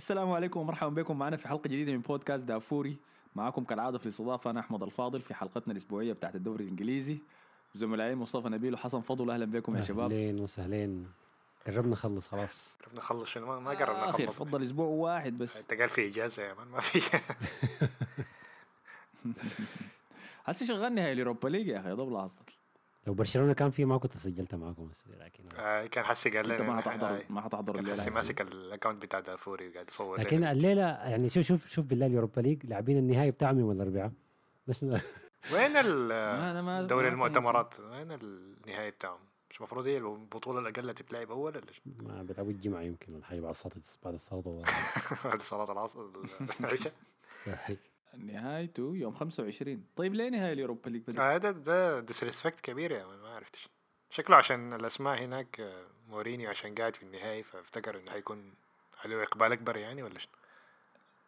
السلام عليكم ومرحبا بكم. معنا في حلقة جديدة من بودكاست دافوري. معكم كالعادة في الاستضافة أنا أحمد الفاضل في حلقتنا الأسبوعية بتاعت الدوري الإنجليزي. زملائي مصطفى نبيل وحسن فضل أهلا بكم يا شباب. أهلين وسهلين. قربنا نخلص خلاص. قربنا نخلص شنو؟ ما- ما قربنا آخر نخلص. فضل أسبوع واحد بس. أنت قال في إجازة يا man ما في. هسه شغال نهائي اليوروبا ليج يا أخي دوب لاحظت لو برشلونة كان فيه ما كنت سجلت معكم بس لكن آه، كان حسي قال أنت لنا ما حتحضر ما حتحضر كان الليلة حسي. ماسك ال account بتاع دافوري وقاعد يصور لكن لنا. الليلة يعني شوف شوف شوف بالله اليوروبا ليج لاعبين النهائي بتاعهم يوم الأربعاء. بس ما وين ال- ما أنا ما- دوري المؤتمرات؟ وين النهائي بتاعهم؟ مش المفروض هي البطولة الاقل تتلعب أول ولا شو؟ ما بيلعبوا الجمعة يمكن ولا حاجة بعد الصلاه بعد الصلاه بعد صلاة العصر العشاء. نهايته يوم 25 طيب ليه نهائي اليوروبا ليج بدأ؟ آه، ده disrespect كبير man ما عرفتش. شكله عشان الأسماء هناك آه، مورينيو عشان قاعد في النهائي فافتكر إنه حيكون عليه إقبال أكبر يعني ولا شنو؟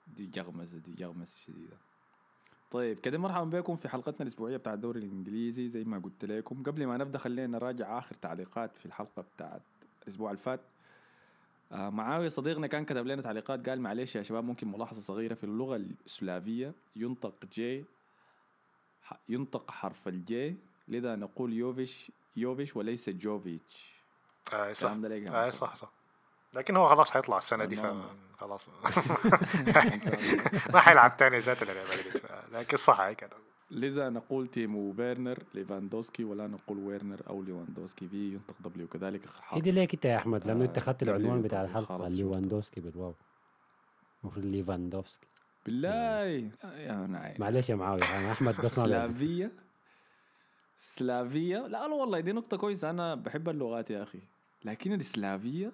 دي جغمزة دي جغمزة شديدة. طيب كده مرحبا بكم في حلقتنا الأسبوعية بتاع الدوري الإنجليزي. زي ما قلت لكم قبل ما نبدأ خلينا نراجع آخر تعليقات في الحلقة بتاعت الأسبوع اللي فات. معاوية صديقنا كان كتب لنا تعليقات قال معلش يا شباب ممكن ملاحظة صغيرة في اللغة السلافية ينطق J ينطق حرف ال J لذا نقول يوفيش يوفيش وليس جوفيتش آه صح آه مصطفى. صح صح لكن هو خلاص حيطلع السنة دي. فخلاص ما حيلعب تاني ذات لكن صح هيك. لذا نقول تيمو فيرنر ليفاندوسكي ولا نقول ويرنر أو ليفاندوسكي في ينطق W كذلك. هيدي ليك انت يا أحمد. لأنه آه، أنت اخذت W العنوان بتاع الحلقة. خلاص ليفاندوفسكي بالواو. المفروض ليفاندوفسكي بالواو. يا نعيم. معلش يا معاوية أنا أحمد بس ما بيعرف. سلافية. سلافية. لا لا والله دي نقطة كويسة. أنا بحب اللغات يا أخي. لكن السلافية؟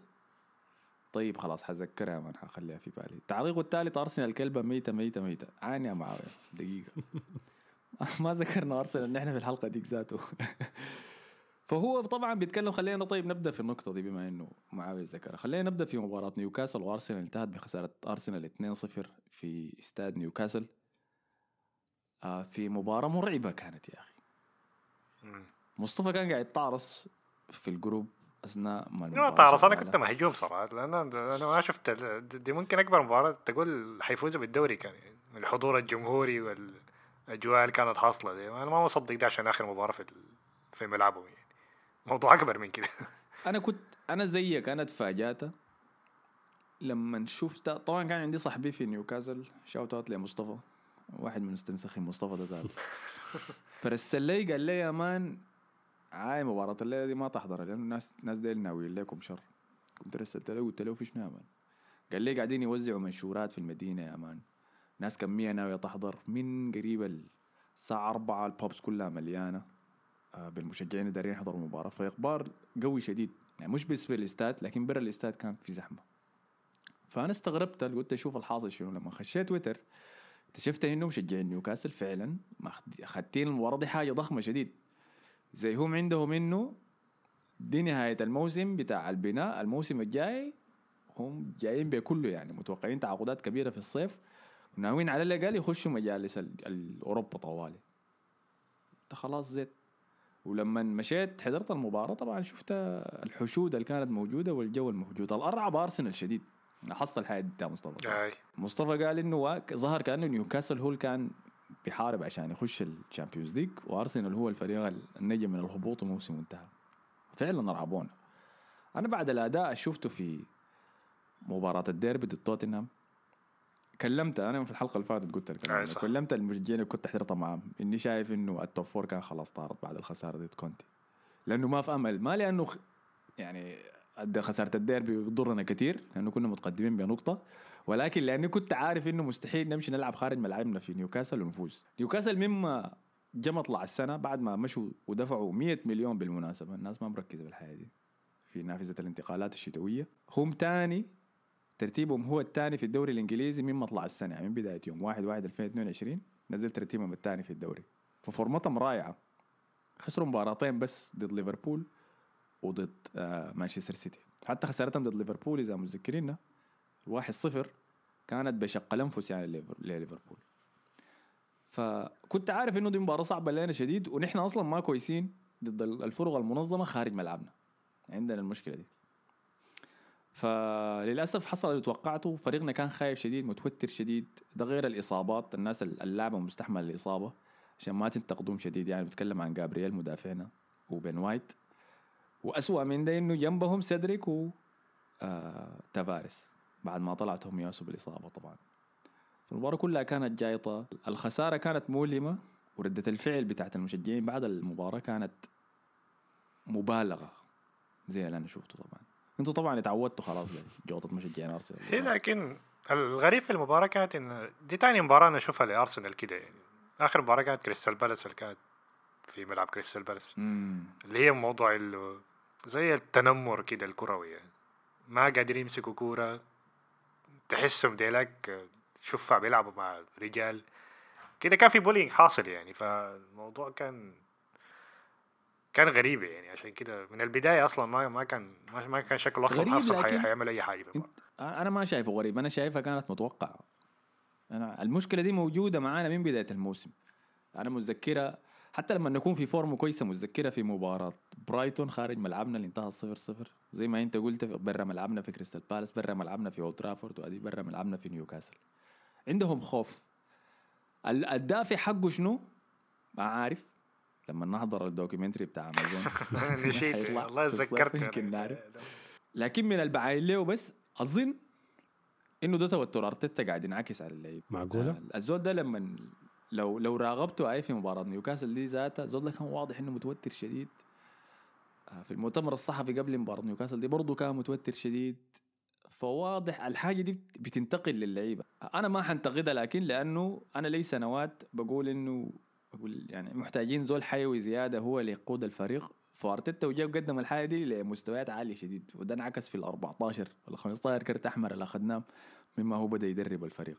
طيب خلاص حذكرها من حخليها في بالي. التعليق الثالث أرسنال كلبة ميتة ميتة ميتة. عاني يا معاوية. دقيقة. ما ذكرنا أرسنال نحن في الحلقة ديك ذاته. فهو طبعا بيتكلم خلينا طيب نبدأ في النقطة دي بما إنه معاوية ذكرها. خلينا نبدأ في مباراة نيوكاسل وأرسنال انتهت بخسارة أرسنال 2-0 في استاد نيوكاسل. آه في مباراة مرعبة كانت يا أخي. مصطفى كان قاعد يتعرص في ال group أثناء ما ما المباراة تعرف أنا. كنت مهجوم صراحة لأن أنا ما شفت دي ممكن أكبر مباراة تقول حيفوزوا بالدوري كان يعني الحضور الجمهوري والاجواء اللي كانت حاصله دي. أنا ما مصدق ده عشان آخر مباراة في في ملعبهم يعني. موضوع أكبر من كده. أنا كنت أنا زيك أنا تفاجأت لما شفت طبعا كان عندي صاحبي في نيوكاسل. shout out لمصطفى. واحد من مستنسخين مصطفى ده زاد فرسل لي قال لي يا man عاي مباراة الليلة دي ما تحضرها لأنه الناس ناس ديل ناويين لكم شر. كنت رسلت له قلت له في شنو يا man قال لي قاعدين يوزعوا منشورات في المدينة يا man. ناس كمية ناوية تحضر من قريب الساعة أربعة ال pubs كلها مليانة. آه، بالمشجعين اللي دارين يحضروا المباراة. فإقبال قوي شديد. يعني مش بس في الاستاد لكن برا الاستاد كان في زحمة. فأنا استغربت قلت أشوف الحاصل شنو. لما خشيت تويتر اكتشفت إنه مشجعين نيوكاسل فعلا خدين المباراة دي حاجة ضخمة شديد. زي هم عندهم إنه دي نهاية الموسم بتاع البناء. الموسم الجاي هم جايين بكله يعني. متوقعين تعاقدات كبيرة في الصيف. وناويين على الأقل يخشوا مجالس ال- الأوروبا طوالي. انت خلاص زيت. ولما مشيت حضرت المباراة طبعا شفت الحشود اللي كانت موجودة والجو الموجود. الأرعب أرسنال شديد لاحظت الحياة دي بتاع مصطفى. أي. مصطفى قال إنه واك- ظهر كأنه نيوكاسل هو اللي كان بيحارب عشان يخش ال Champions League وأرسنال هو الفريق النجم من الهبوط وموسم انتهى فعلا رعبونا. أنا بعد الأداء اللي شفته في مباراة الديربي ضد توتنهام. كلمت أنا في الحلقة اللي فاتت قلت ده. صح. كلمت المشجعين اللي كنت حضرتها معاهم إني شايف إنه ال top four كان خلاص طارت بعد الخسارة ضد كونتي. لأنه ما في أمل ما لأنه خ- يعني خسارة الديربي بتضرنا كثير لأنه كنا متقدمين بنقطة. ولكن لأني كنت عارف إنه مستحيل نمشي نلعب خارج ملعبنا في نيوكاسل ونفوز. نيوكاسل مما جا مطلع السنة بعد ما مشوا ودفعوا 100 مليون بالمناسبة. الناس ما مركزة بالحياة دي. في نافذة الانتقالات الشتوية. هم تاني ترتيبهم هو الثاني في الدوري الإنجليزي من مطلع السنة يعني من بداية يوم 1 1 2022 نزل ترتيبهم الثاني في الدوري. ففورمتهم رائعة. خسروا مباراتين بس ضد ليفربول وضد آه مانشستر سيتي. حتى خسارتهم ضد ليفربول إذا متذكرين الواحد صفر كانت بشق الأنفس يعني ليفر- لليفربول. فكنت عارف إنه دي مباراة صعبة لنا شديد ونحن أصلا ما كويسين ضد الفرق المنظمة خارج ملعبنا. عندنا المشكلة دي. فللأسف حصل اللي توقعته. فريقنا كان خايف شديد متوتر شديد. ده غير الإصابات. الناس اللاعبه مستحمل الإصابة عشان ما تنتقدهم شديد. يعني بتكلم عن جابرييل مدافعنا وبن وايت. وأسوأ من ده إنه جنبهم سيدريك و آه تافاريس. بعد ما طلع تومياسو بالإصابة طبعا. المباراة كلها كانت جايطة. الخسارة كانت مؤلمة. وردة الفعل بتاعت المشجعين بعد المباراة كانت مبالغة. زي اللي أنا شفته طبعا. أنتوا طبعا اتعودتوا خلاص جوطة مشجعين أرسنال. هي لكن الغريب في المباراة كانت إن دي تاني مباراة أنا أشوفها لأرسنال كده يعني. آخر مباراة كانت كريستال بالاس اللي كانت في ملعب كريستال بالاس. اللي هي موضوع ال- زي التنمر كده الكروي يعني. ما قادرين يمسكوا كورة تحسهم ديلك شفع بيلعبوا مع رجال. كده كان في bullying حاصل يعني فالموضوع كان كان غريب يعني عشان كده من البداية أصلا ما ما كان ما, كان شكله أصلا غريب أرسنال حي- لكن حيعمل أي حاجة في. أنا ما شايفه غريب أنا شايفها كانت متوقعة. أنا المشكلة دي موجودة معانا من بداية الموسم. أنا متذكرة حتى لما نكون في form ة كويسة متذكرة في مباراة برايتون خارج ملعبنا اللي انتهى 0 0 زي ما أنت قلت برا ملعبنا في كريستال بالاس برا ملعبنا في أولد ترافورد وأدي برا ملعبنا في نيوكاسل. عندهم خوف. ال- الدافع حقه شنو؟ ما عارف. لما نحضر ال documentary بتاع أمازون. نسيت. والله تذكرت يمكن أنا. نعرف. لكن من البعاين له بس أظن إنه ده توتر. أرتيتا قاعد ينعكس على اللعيب. معقولة؟ آه، الزول ده لما لو لو راقبته أي في مباراة نيوكاسل دي ذاتها الزول ده كان واضح إنه متوتر شديد. آه، في المؤتمر الصحفي قبل مباراة نيوكاسل دي برضه كان متوتر شديد. فواضح الحاجة دي بتنتقل للعيبة. أنا ما حنتقدها لكن لأنه أنا لي سنوات بقول إنه يعني محتاجين زول حيوي زيادة هو اللي يقود الفريق. فارتيتا وجاب قدم الحاجة دي لمستويات عالية شديد وده انعكس في ال 14 ولا 15 كرت أحمر اللي اخذناه مما هو بدأ يدرب الفريق.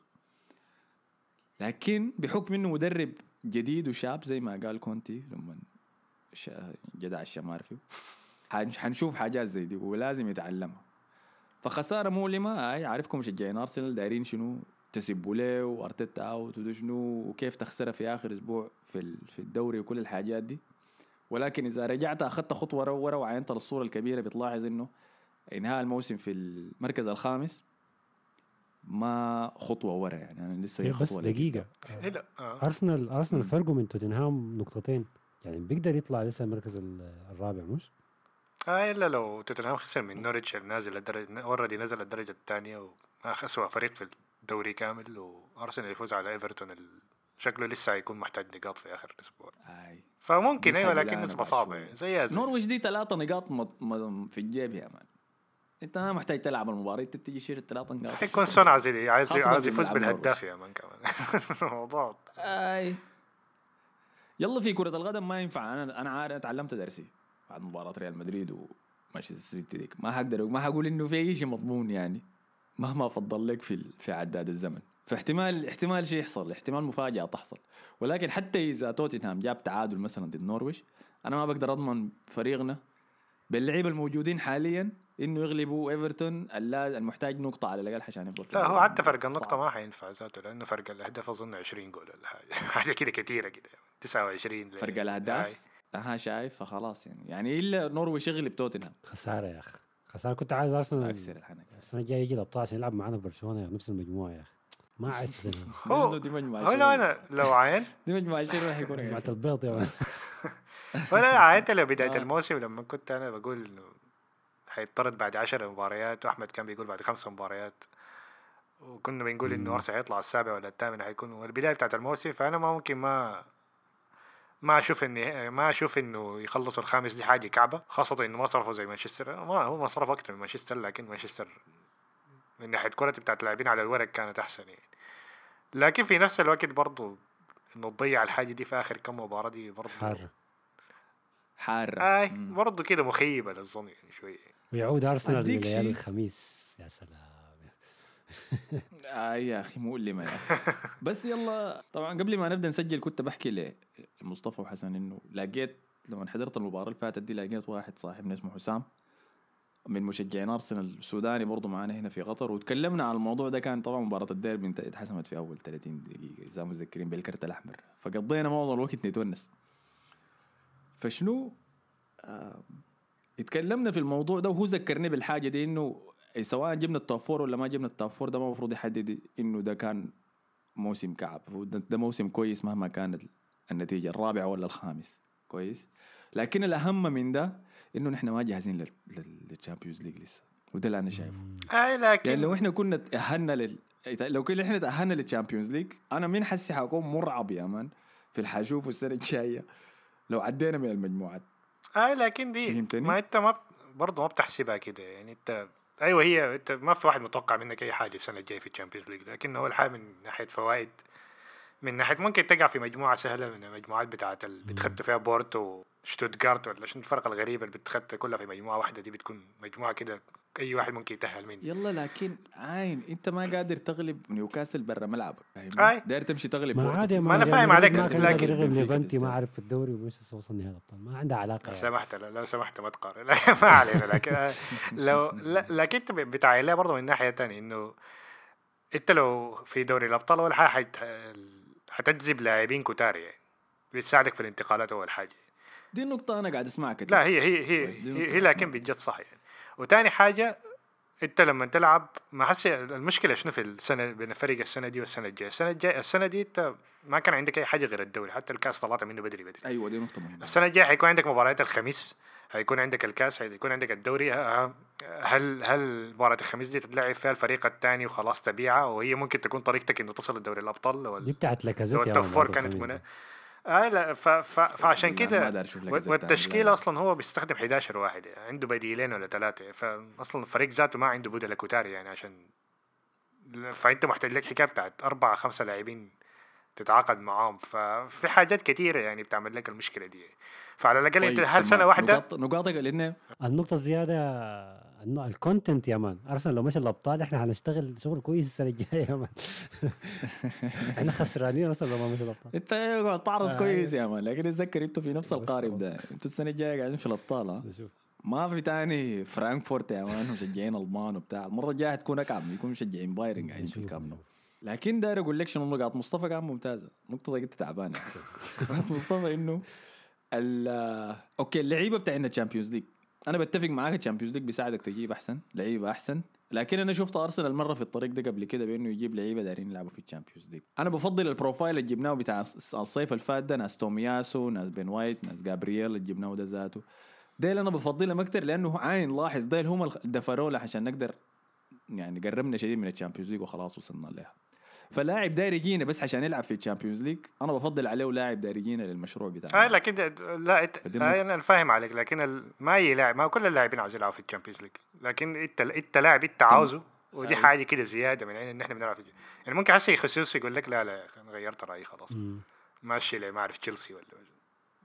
لكن بحكم إنه مدرب جديد وشاب زي ما قال كونتي لما جدع الشمار فيه حنش- حنشوف حاجات زي دي ولازم يتعلمها. فخسارة مؤلمة آي عارفكم مشجعين أرسنال دايرين شنو؟ تسبوا له وأرتيتا أوت وده شنو وكيف تخسرها في آخر أسبوع في ال- في الدوري وكل الحاجات دي ولكن إذا رجعت أخذت خطوة ورا ورا وعينت الصورة الكبيرة بتلاحظ إنه إنهاء الموسم في المركز الخامس ما خطوة ورا يعني أنا لسه هي بس خطوة لقدام. دقيقة إيه لا آه. أرسنال أرسنال. فرقه من توتنهام نقطتين يعني بيقدر يطلع لسه المركز ال- الرابع مش؟ آه إلا لو توتنهام خسر من نوريتش النازل الدرجة already نزل الدرجة الثانية وأسوأ فريق في الدوري كامل وأرسنال يفوز على إيفرتون ال... شكله لسه هيكون محتاج نقاط في آخر الأسبوع. أي. فممكن حاجة لكن بعشوها. يعني زي زي نوريتش دي ثلاثة نقاط مط... م... في الجيب يا man. أنت ما محتاج تلعب المباراة أنت بتيجي تشيل الثلاثة نقاط. حيكون صنع زي دي عايز عايز في يفوز بالهداف يا مان كمان. الموضوع أي. يلا في كرة القدم ما ينفع. أنا أنا عارف اتعلمت درسي بعد مباراة ريال مدريد ومانشستر سيتي ديك. ما حقدر ما حقول إنه في أي شيء مضمون يعني. مهما فضل لك في في عداد الزمن. فاحتمال احتمال شيء يحصل احتمال مفاجأة تحصل. ولكن حتى إذا توتنهام جاب تعادل مثلا ضد نورويج أنا ما بقدر أضمن فريقنا باللعيبة الموجودين حاليا إنه يغلبوا إيفرتون المحتاج نقطة على الأقل عشان يفضل لا هو. حتى فرق النقطة صعب. ما حينفع ذاته لأنه فرق الأهداف أظن 20 جول ولا حاجة. حاجة كده كتيرة كده 29 ل- فرق الأهداف؟ هاي. أها شايف فخلاص يعني. يعني إلا نورويج يغلب توتنهام. خسارة يا أخي. خسارة كنت عايز ارسنال أكسر الحنك السنة الجاية يجي الابطال عشان يلعب معانا في برشلونة في نفس المجموعة يا أخي ما عايز توتنهام هو دي مجموعة هو لو؟ أنا لو عاين دي مجموعة شنو راح يكون مجموعة يعني؟ البيض يا ولا عاينت لبداية آه. الموسم لما كنت أنا بقول إنه حيطرد بعد 10 مباريات وأحمد كان بيقول بعد خمسة مباريات وكنا بنقول إنه مم. أرسنال هيطلع السابع ولا الثامن حيكون البداية بتاعت الموسم فأنا ما ممكن ما ما أشوف إني ما أشوف إنه يخلصوا الخامس دي حاجة كعبة خاصة إنه ما صرفوا زي مانشستر ما هو ما صرف أكثر من مانشستر لكن مانشستر من ناحية كرة بتاعت اللاعبين على الورق كانت أحسن يعني. لكن في نفس الوقت برضو إنه تضيع الحاجة دي في آخر كم مباراة دي برضو حارة حارة اي مم. برضو كده مخيبة للظن يعني شوية. ويعود أرسنال شيء. الخميس يا سلام. آه يا أخي مؤلمة يا أخي بس يلا طبعا قبل ما نبدأ نسجل كنت بحكي لمصطفى وحسن إنه لقيت لما حضرت المباراة اللي فاتت دي لقيت واحد صاحبنا اسمه حسام من مشجعين أرسنال السوداني برضه معانا هنا في قطر وتكلمنا عن الموضوع ده. كان طبعا مباراة الديربي اتحسمت في أول 30 دقيقة إذا متذكرين بالكرت الأحمر. فقضينا معظم الوقت نتونس. فشنو؟ آه اتكلمنا في الموضوع ده وهو ذكرني بالحاجة دي إنه سواء جبنا ال top four ولا ما جبنا ال top four ده ما المفروض يحدد إنه ده كان موسم كعب. ده موسم كويس مهما كانت النتيجة الرابع ولا الخامس. كويس؟ لكن الأهم من ده إنه نحن ما جاهزين لل Champions League لسه. وده اللي أنا شايفه. أي لكن يعني لو إحنا كنا تأهلنا لل لو كنا إحنا تأهلنا لل Champions League أنا من حسي حكون مرعب يا man في اللي حشوفه السنة الجاية؟ لو عدينا من المجموعات. أي لكن دي فهمتني؟ ما أنت ما برضه ما بتحسبها كده. يعني أنت أيوه هي أنت ما في واحد متوقع منك أي حاجة السنة الجاية في ال Champions League لكن هو الحال من ناحية فوائد من ناحية ممكن تقع في مجموعة سهلة من المجموعات بتاعت ال... بتخطى فيها بورتو شتوتغارت ولا شنو الفرق الغريبه اللي بتخطى كلها في مجموعة واحدة دي بتكون مجموعة كده أي واحد ممكن يتأهل منها يلا لكن عاين أنت ما قادر تغلب نيوكاسل برا ملعبك أي. فاهمني؟ داير تمشي تغلب ما عادي ما أنا ريال فاهم عليك، ما كان لكن يغلب ليفانتي. ما عارف في الدوري ومش وصل نهائي الابطال ما عندها علاقة لو يعني. سمحت لا- لو سمحت ما تقارن لا، ما علينا لكن لو لا- لكن أنت بتاع لها برضه من ناحية تانية إنه أنت لو في دوري الأبطال اول حاجة حت... حتجذب لاعبين كتار يعني. بتساعدك في الانتقالات أول حاجة. دي النقطة أنا قاعد أسمعها كتير لا هي هي هي دي هي, هي لكن. بجد صح يعني وتاني حاجة أنت لما تلعب ما حسي المشكلة شنو في السنة بين فريق السنة دي والسنة الجاية؟ السنة الجاية السنة دي أنت ما كان عندك أي حاجة غير الدوري حتى الكاس طلعت منه بدري بدري. أيوة دي نقطة مهمة. السنة الجاية حيكون عندك مباريات الخميس هيكون عندك الكاس هيكون عندك الدوري ه- هل هل مباراة الخميس دي تتلعب فيها الفريق الثاني وخلاص تبيعها وهي ممكن تكون طريقتك إنه تصل لدوري الأبطال لو دي بتاعت لاكازيت يا التوب كانت منا. آه لا ف ف فعشان كده ما داير أشوف لك و- إذا والتشكيلة لا. أصلا هو بيستخدم 11 واحد يعني عنده بديلين ولا ثلاثة فاصلا الفريق ذاته ما عنده بدل كتاري يعني عشان فأنت محتاج لك حكاية بتاعت أربعة خمسة لاعبين تتعاقد معاهم ففي حاجات كثيره يعني بتعمل لك المشكلة دي فعلى الأقل أنت هل سنة واحدة نقاط نقاطك لأنه النقطة الزيادة إنه الكونتنت يا مان ارسنال لو مشى الأبطال إحنا حنشتغل شغل كويس السنة الجاية يا مان إحنا خسرانين أصلا لو ما مشى الأبطال أنت تعرض آه، كويس يا. مان لكن اتذكر أنتوا في نفس القارب. ده أنتوا السنة الجاية قاعدين في الأبطال ها ما في تاني فرانكفورت يا مان مشجعين ألمان وبتاع المرة الجاية حتكون أكعب يكون مشجعين بايرن قاعدين في الكامب. لكن داير أقول لك شنو نقاط مصطفى كان ممتازه نقطة انت تعبان نقطة مصطفى إنه ال- أوكي اللعيبة بتاعنا الشامبيونز ليج أنا بتفق معاك الشامبيونز ليج بيساعدك تجيب أحسن لعيبة أحسن. لكن أنا شفت أرسنال مرة في الطريق ده قبل كده بإنه يجيب لعيبة دايرين يلعبوا في الشامبيونز ليج أنا بفضل البروفايل اللي جبناه بتاع الص- الصيف اللي فات ده. ناس تومياسو ناس بن وايت ناس جابرييل اللي جبناه ده ذاته. ديل أنا بفضلهم أكثر لأنه عاين لاحظ ديل هم اللي دفروا له عشان نقدر يعني قربنا شديد من الشامبيونز ليج وخلاص وصلنا لها. فلاعب داير يجينا بس عشان يلعب في الشامبيونز ليج أنا بفضل عليه لاعب داير يجينا للمشروع آه بتاعنا لكن لا إت... آه أنا فاهم عليك لكن ال... ما أي لاعب ما كل اللاعبين عاوزين يلعبوا في الشامبيونز ليج لكن انت إنت لاعب إنت عاوزه ودي أيوة. حاجة كده زيادة من إن إحنا بنلعب في يعني ممكن هسه خصوص يقول لك لا لا غيرت رأيي خلاص. ماشي لي ما أعرف تشيلسي ولا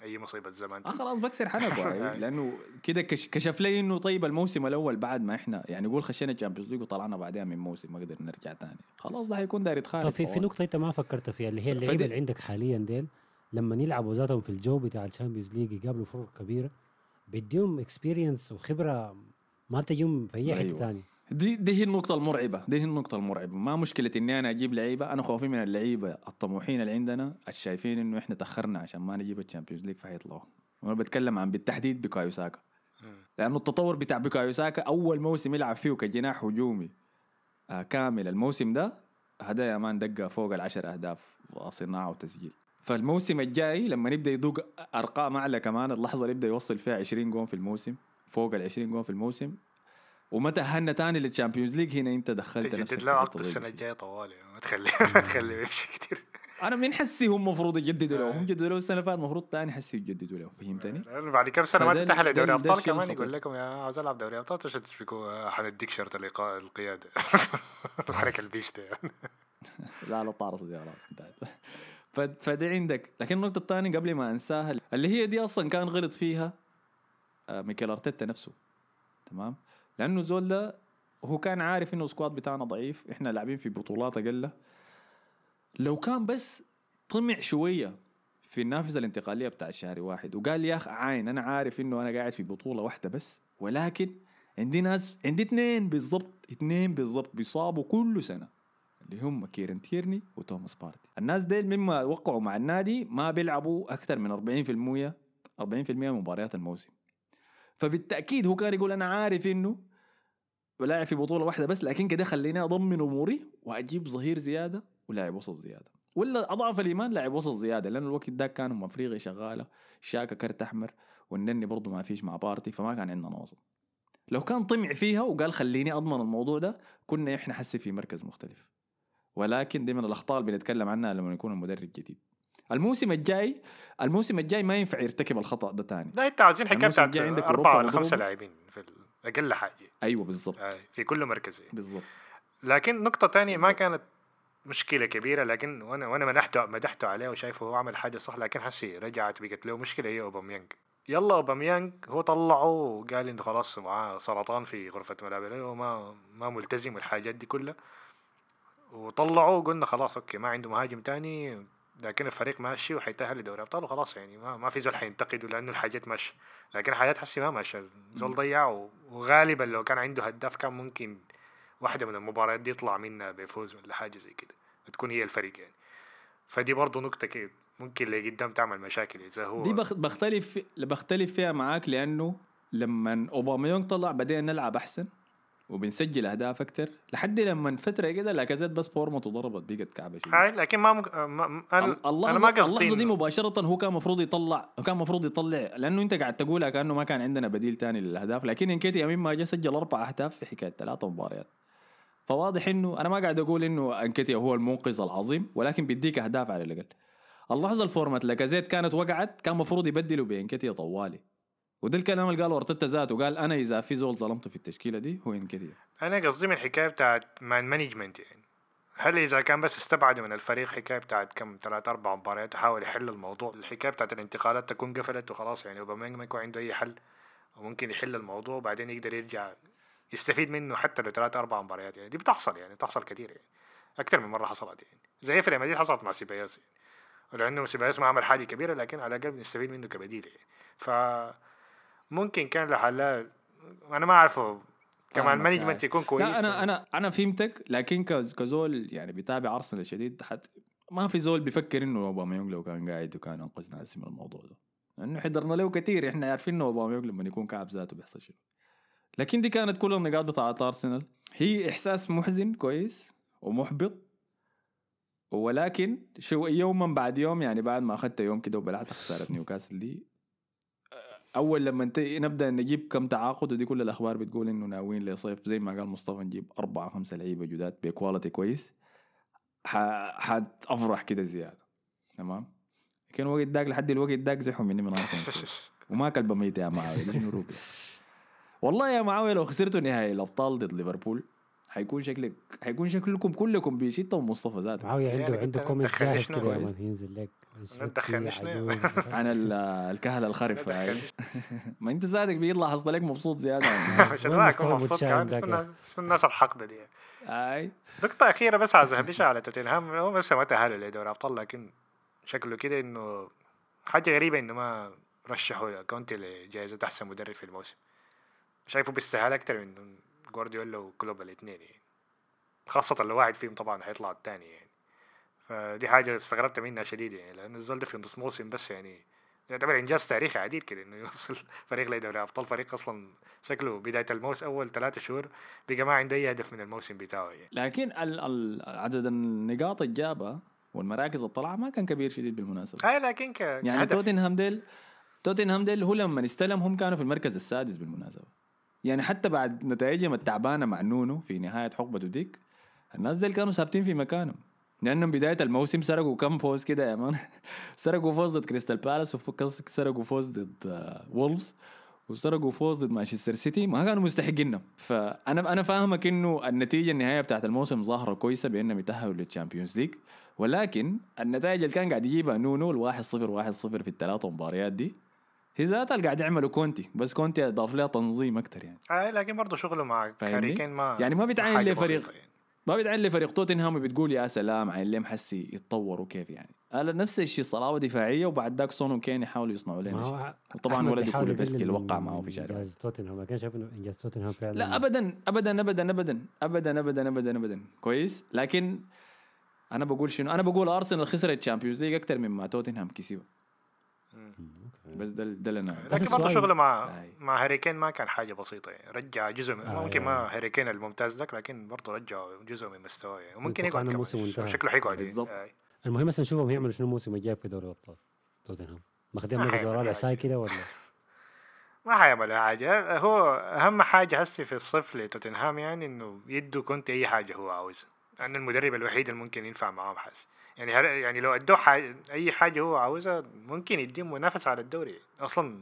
أي مصيبة زمان آه خلاص بكسر حنكه أيوة، لأنه كده كش كشف لي إنه طيب الموسم الأول بعد ما إحنا يعني قول خشينا الشامبيونز ليج وطلعنا بعدها من موسم ما قدرنا نرجع تاني. خلاص ده حيكون داير يتخارج طب في في. نقطة أنت ما فكرت فيها اللي هي اللعيبة فدي- اللي عندك حاليا ديل لما يلعبوا ذاتهم في الجو بتاع الشامبيونز ليج يقابلوا فرق كبيرة بيديهم اكسبيرينس وخبرة ما بتجيهم في أي حتة أيوة. ثانية دي دي هي النقطة المرعبة دي هي النقطة المرعبة. ما مشكلة إني أنا أجيب لعيبة أنا خوفي من اللعيبة الطموحين اللي عندنا الشايفين إنه إحنا تأخرنا عشان ما نجيب الشامبيونز ليج فحيطلعوا وأنا بتكلم عن بالتحديد بيكايو ساكا. مم. لأنه التطور بتاع بيكايو ساكا أول موسم يلعب فيه كجناح هجومي آه كامل. الموسم ده هذا يا مان دقة فوق العشر أهداف وصناعة وتسجيل. فالموسم الجاي لما نبدا يدوق أرقام أعلى كمان اللحظة اللي يبدأ يوصل فيها 20 جون في الموسم فوق ال 20 جون في الموسم وما تأهلنا تاني للشامبيونز ليج هنا أنت دخلت نفسك عقد. السنة الجاية طوال يعني ما تخلي ما تخليه يمشي كثير أنا من حسي هم المفروض يجددوا له. هم جددوا له السنة اللي فاتت المفروض تاني حسي يجددوا له فهمتني؟ بعد كم سنة ما تتأهل ده- لدوري ده أبطال كمان. يقول لكم يا عاوز ألعب دوري أبطال تشبكوا حنديك شرط اللقاء القيادة. الحركه البيش ده لا لا طارص دي خلاص انتهت. فدي عندك. لكن النقطة الثانية قبل ما أنساها اللي هي دي أصلا كان غلط فيها آه، ميكيل أرتيتا نفسه. تمام؟ لأنه زول ده هو كان عارف إنه السكواد بتاعنا ضعيف إحنا لاعبين في بطولات أقل. لو كان بس طمع شوية في النافذة الانتقالية بتاع الشهر واحد وقال يا اخ عاين أنا عارف إنه أنا قاعد في بطولة واحدة بس ولكن عندي ناس عندي اثنين بالضبط اثنين بالضبط بيصابوا كل سنة اللي هم كيرن تيرني وتوماس بارتي. الناس ديل مما وقعوا مع النادي ما بيلعبوا أكثر من 40% 40% من مباريات الموسم. فبالتأكيد هو كان يقول أنا عارف إنه ولاعب في بطولة واحدة بس لكن كده خليني أضمن أموري وأجيب ظهير زيادة ولاعب وسط زيادة. ولا أضعف الإيمان لاعب وسط زيادة لأنه الوقت ده كان ام أفريقيا شغالة شاكا كرت أحمر والنني برضه ما فيش مع بارتي فما كان عندنا وسط لو كان طمع فيها وقال خليني أضمن الموضوع ده كنا إحنا حسي في مركز مختلف. ولكن دي من الأخطاء اللي بنتكلم عنها لما يكون المدرب جديد. الموسم الجاي الموسم الجاي ما ينفع يرتكب الخطأ ده تاني. لا انت عاوزين حكايه بتاعت عندك أربعة ولا خمسة. لاعبين في أقل حاجة. أيوه بالضبط. آه، في كل مركز. بالضبط. لكن نقطة تانية ما كانت مشكلة كبيرة لكن وأنا وأنا مدحته مدحته عليه وشايفه هو عمل حاجة صح لكن حسي رجعت بقت له مشكلة هي أوباميانج. يلا أوباميانج هو طلعه وقال إنه خلاص معاه سرطان في غرفة ملابس وما ما ملتزم والحاجات دي كلها. وطلعه وقلنا خلاص أوكي ما عنده مهاجم تاني لكن الفريق ماشي وحيتأهل لدوري ابطال وخلاص يعني. ما, ما في زول حينتقده لأنه الحاجات ماشية. لكن الحاجات حسي ما ماشية. زول ضيع وغالبا لو كان عنده هداف كان ممكن واحدة من المباريات دي يطلع منها بفوز ولا حاجة زي كده. تكون هي الفريق يعني. فدي برضه نقطة كده. ممكن اللي قدام تعمل مشاكل إذا هو دي بخ- بختلف بختلف فيها معاك لأنه لما أوباميونج طلع بدينا نلعب أحسن. وبنسجل أهداف أكتر لحد لما فتره كده لاكازيت بس فورمته ضربت بقت كعبة. هاي لكن ما, مك... ما ما- أنا ال- اللحظه أنا ما قصدي اللحظه دي مباشرة هو كان المفروض يطلع هو كان المفروض يطلع لأنه أنت قاعد تقولها كأنه ما كان عندنا بديل تاني للأهداف. لكن انكيتي امين ما جا سجل أربع أهداف في حكاية ثلاثة مباريات. فواضح إنه أنا ما قاعد أقول إنه انكيتيا هو المنقذ العظيم ولكن بيديك أهداف على الأقل. اللحظه الفورمات لاكازيت كانت وقعت كان المفروض يبدلوا بانكيتيا طوالي. وده الكلام اللي قاله أرتيتا ذاته قال أنا إذا في زول ظلمته في التشكيلة دي هو انكيتيا أنا قصدي من الحكاية بتاعت مان مانجمنت يعني. هل إذا كان بس استبعدوا من الفريق حكاية بتاعت كم ثلاث أربع مباريات وحاول يحل الموضوع. الحكاية بتاعت الانتقالات تكون قفلت وخلاص يعني. ما يكون عنده أي حل وممكن يحل الموضوع وبعدين يقدر يرجع يستفيد منه حتى لو ثلاث أربع مباريات يعني. دي بتحصل يعني بتحصل كثير يعني. أكثر من مرة حصلت يعني. زي في مدريد حصلت مع سيبايوس يعني. ولأنه سيبايوس ما عمل حاجة كبيرة لكن على الأقل بنستفيد منه كبديل يعني. ف ممكن كان لحلال أنا ما أعرفه كمان مانجمنت. يكون كويس لا أنا. أنا أنا فهمتك لكن كز- كزول يعني بيتابع أرسنال شديد حت ما في زول بيفكر إنه اوباميونج لو كان قاعد وكان أنقذنا هسه من الموضوع ده لأنه حضرنا له كثير إحنا عارفين إنه اوباميونج لما يكون كعب ذاته بيحصل شنو لكن دي كانت كل النقاط بتاعت أرسنال هي إحساس محزن كويس ومحبط ولكن شو يوما بعد يوم يعني بعد ما أخذت يوم كده وبلعت خسارة نيوكاسل دي أول لما نبدأ نجيب كم تعاقد ودي كل الأخبار بتقول إنه ناويين لصيف زي ما قال مصطفى نجيب أربعة خمسة لعيبة جداد بكواليتي كويس. حتفرح كده زيادة. تمام؟ لكن الوقت داك لحد الوقت داك زحوا مني من شوي. وما كلبه ميته يا معاويه شنو والله يا معاويه لو خسرتوا نهائي الأبطال ضد ليفربول حيكون شكلك حيكون شكلكم كلكم بيشيطوا مصطفى ذاته. معاوية يعني عنده أنت- عنده كومنت جاهز كده ينزل لك. تدخلنيش؟ عن ال- الكهلة الخرف هاي. ما أنت ذاتك بيطلع حصل لك مبسوط زيادة. عشان وين ما اكون مستوى مبسوط بوتشاين كمان. بس الناس- بس الناس الحقده دي. أي. نقطة أخيرة بس عايز أهبشها على توتنهام. هو لسه ما تأهلوا لدوري أبطال لكن شكله كده إنه حاجة غريبة إنه ما رشحوا كونتي لجائزة أحسن مدرب في الموسم. شايفه بيستاهل أكتر من جوارديولا وكلوب الاثنين يعني. خاصة لو واحد فيهم طبعا هيطلع الثاني يعني. فدي حاجة استغربت منها شديد يعني لأن الزول ده في نص موسم بس يعني يعتبر إنجاز تاريخي عديل كده إنه يوصل فريق لدوري أبطال. فريق أصلا شكله بداية الموسم أول ثلاثة شهور بقى ما عنده أي هدف من الموسم بتاعه يعني. لكن ال ال عدد النقاط اللي جابها والمراكز اللي طلعها ما كان كبير شديد بالمناسبة. هاي لكن ك يعني. توتنهام ديل توتنهام ديل هو لما استلم هم كانوا في المركز السادس بالمناسبة. يعني حتى بعد نتائجهم التعبانة مع نونو في نهاية حقبته ديك الناس ديل كانوا ثابتين في مكانهم. لانهم بداية الموسم سرقوا كم فوز كده يا مان سرقوا فوز ضد كريستال بالاس وسرقوا فوز ضد آه، وولفز وسرقوا فوز ضد مانشستر سيتي ما كانوا مستحقينها فأنا أنا فاهمك إنه النتيجة النهائية بتاعت الموسم ظاهرة كويسة بأنهم يتأهلوا لل Champions League ولكن النتائج اللي كان قاعد يجيبها نونو صفر واحد صفر في الثلاثة مباريات دي هي ذاتها اللي قاعد يعملوا كونتي بس كونتي أضاف لها تنظيم أكثر يعني هاي لكن برضه شغله مع؟ هاري ما يعني ما بيتعين لفريق. يعني. ما بيتعين لفريق توتنهام بتقول يا سلام عين ليه محسي يتطوروا كيف يعني؟ هذا نفس الشيء صلابه دفاعية وبعد ذاك سون وكين يحاولوا يصنعوا لنا شيء. وطبعا بيحاول كولوفسكي اللي وقع معه في شارع. إنجاز توتنهام. ما كان شايف إنه إنجاز توتنهام فعلا لا ابدا ابدا ابدا ابدا ابدا ابدا ابدا ابدا. كويس؟ لكن أنا بقول شنو؟ أنا بقول أرسنال خسر الشامبيونز ليج أكثر مما توتنهام كسبها بس ده ده اللي أنا لكن برضه شغله مع أي. مع هاري كين ما كان حاجة بسيطة يعني رجع جزء من آه، ممكن آه. ما هاري كين الممتاز ذاك لكن برضه رجع جزء من مستواه يعني وممكن يقعد كمان الموسم انتهى. شكله حيقعد بالضبط. يعني. المهم هسه نشوفهم هيعملوا شنو الموسم الجاي في دوري الأبطال توتنهام ماخذين حيعمل الرابع حاجة. ساي كده ولا ما حيعمل حاجة هو أهم حاجة هسي في الصيف لتوتنهام يعني إنه يدوا كونتي أي حاجة هو عاوزها لأنه المدرب الوحيد اللي ممكن ينفع معاهم حاس يعني يعني لو أدوه حاجة أي حاجة هو عاوزها ممكن يديهم منافسه على الدوري. أصلا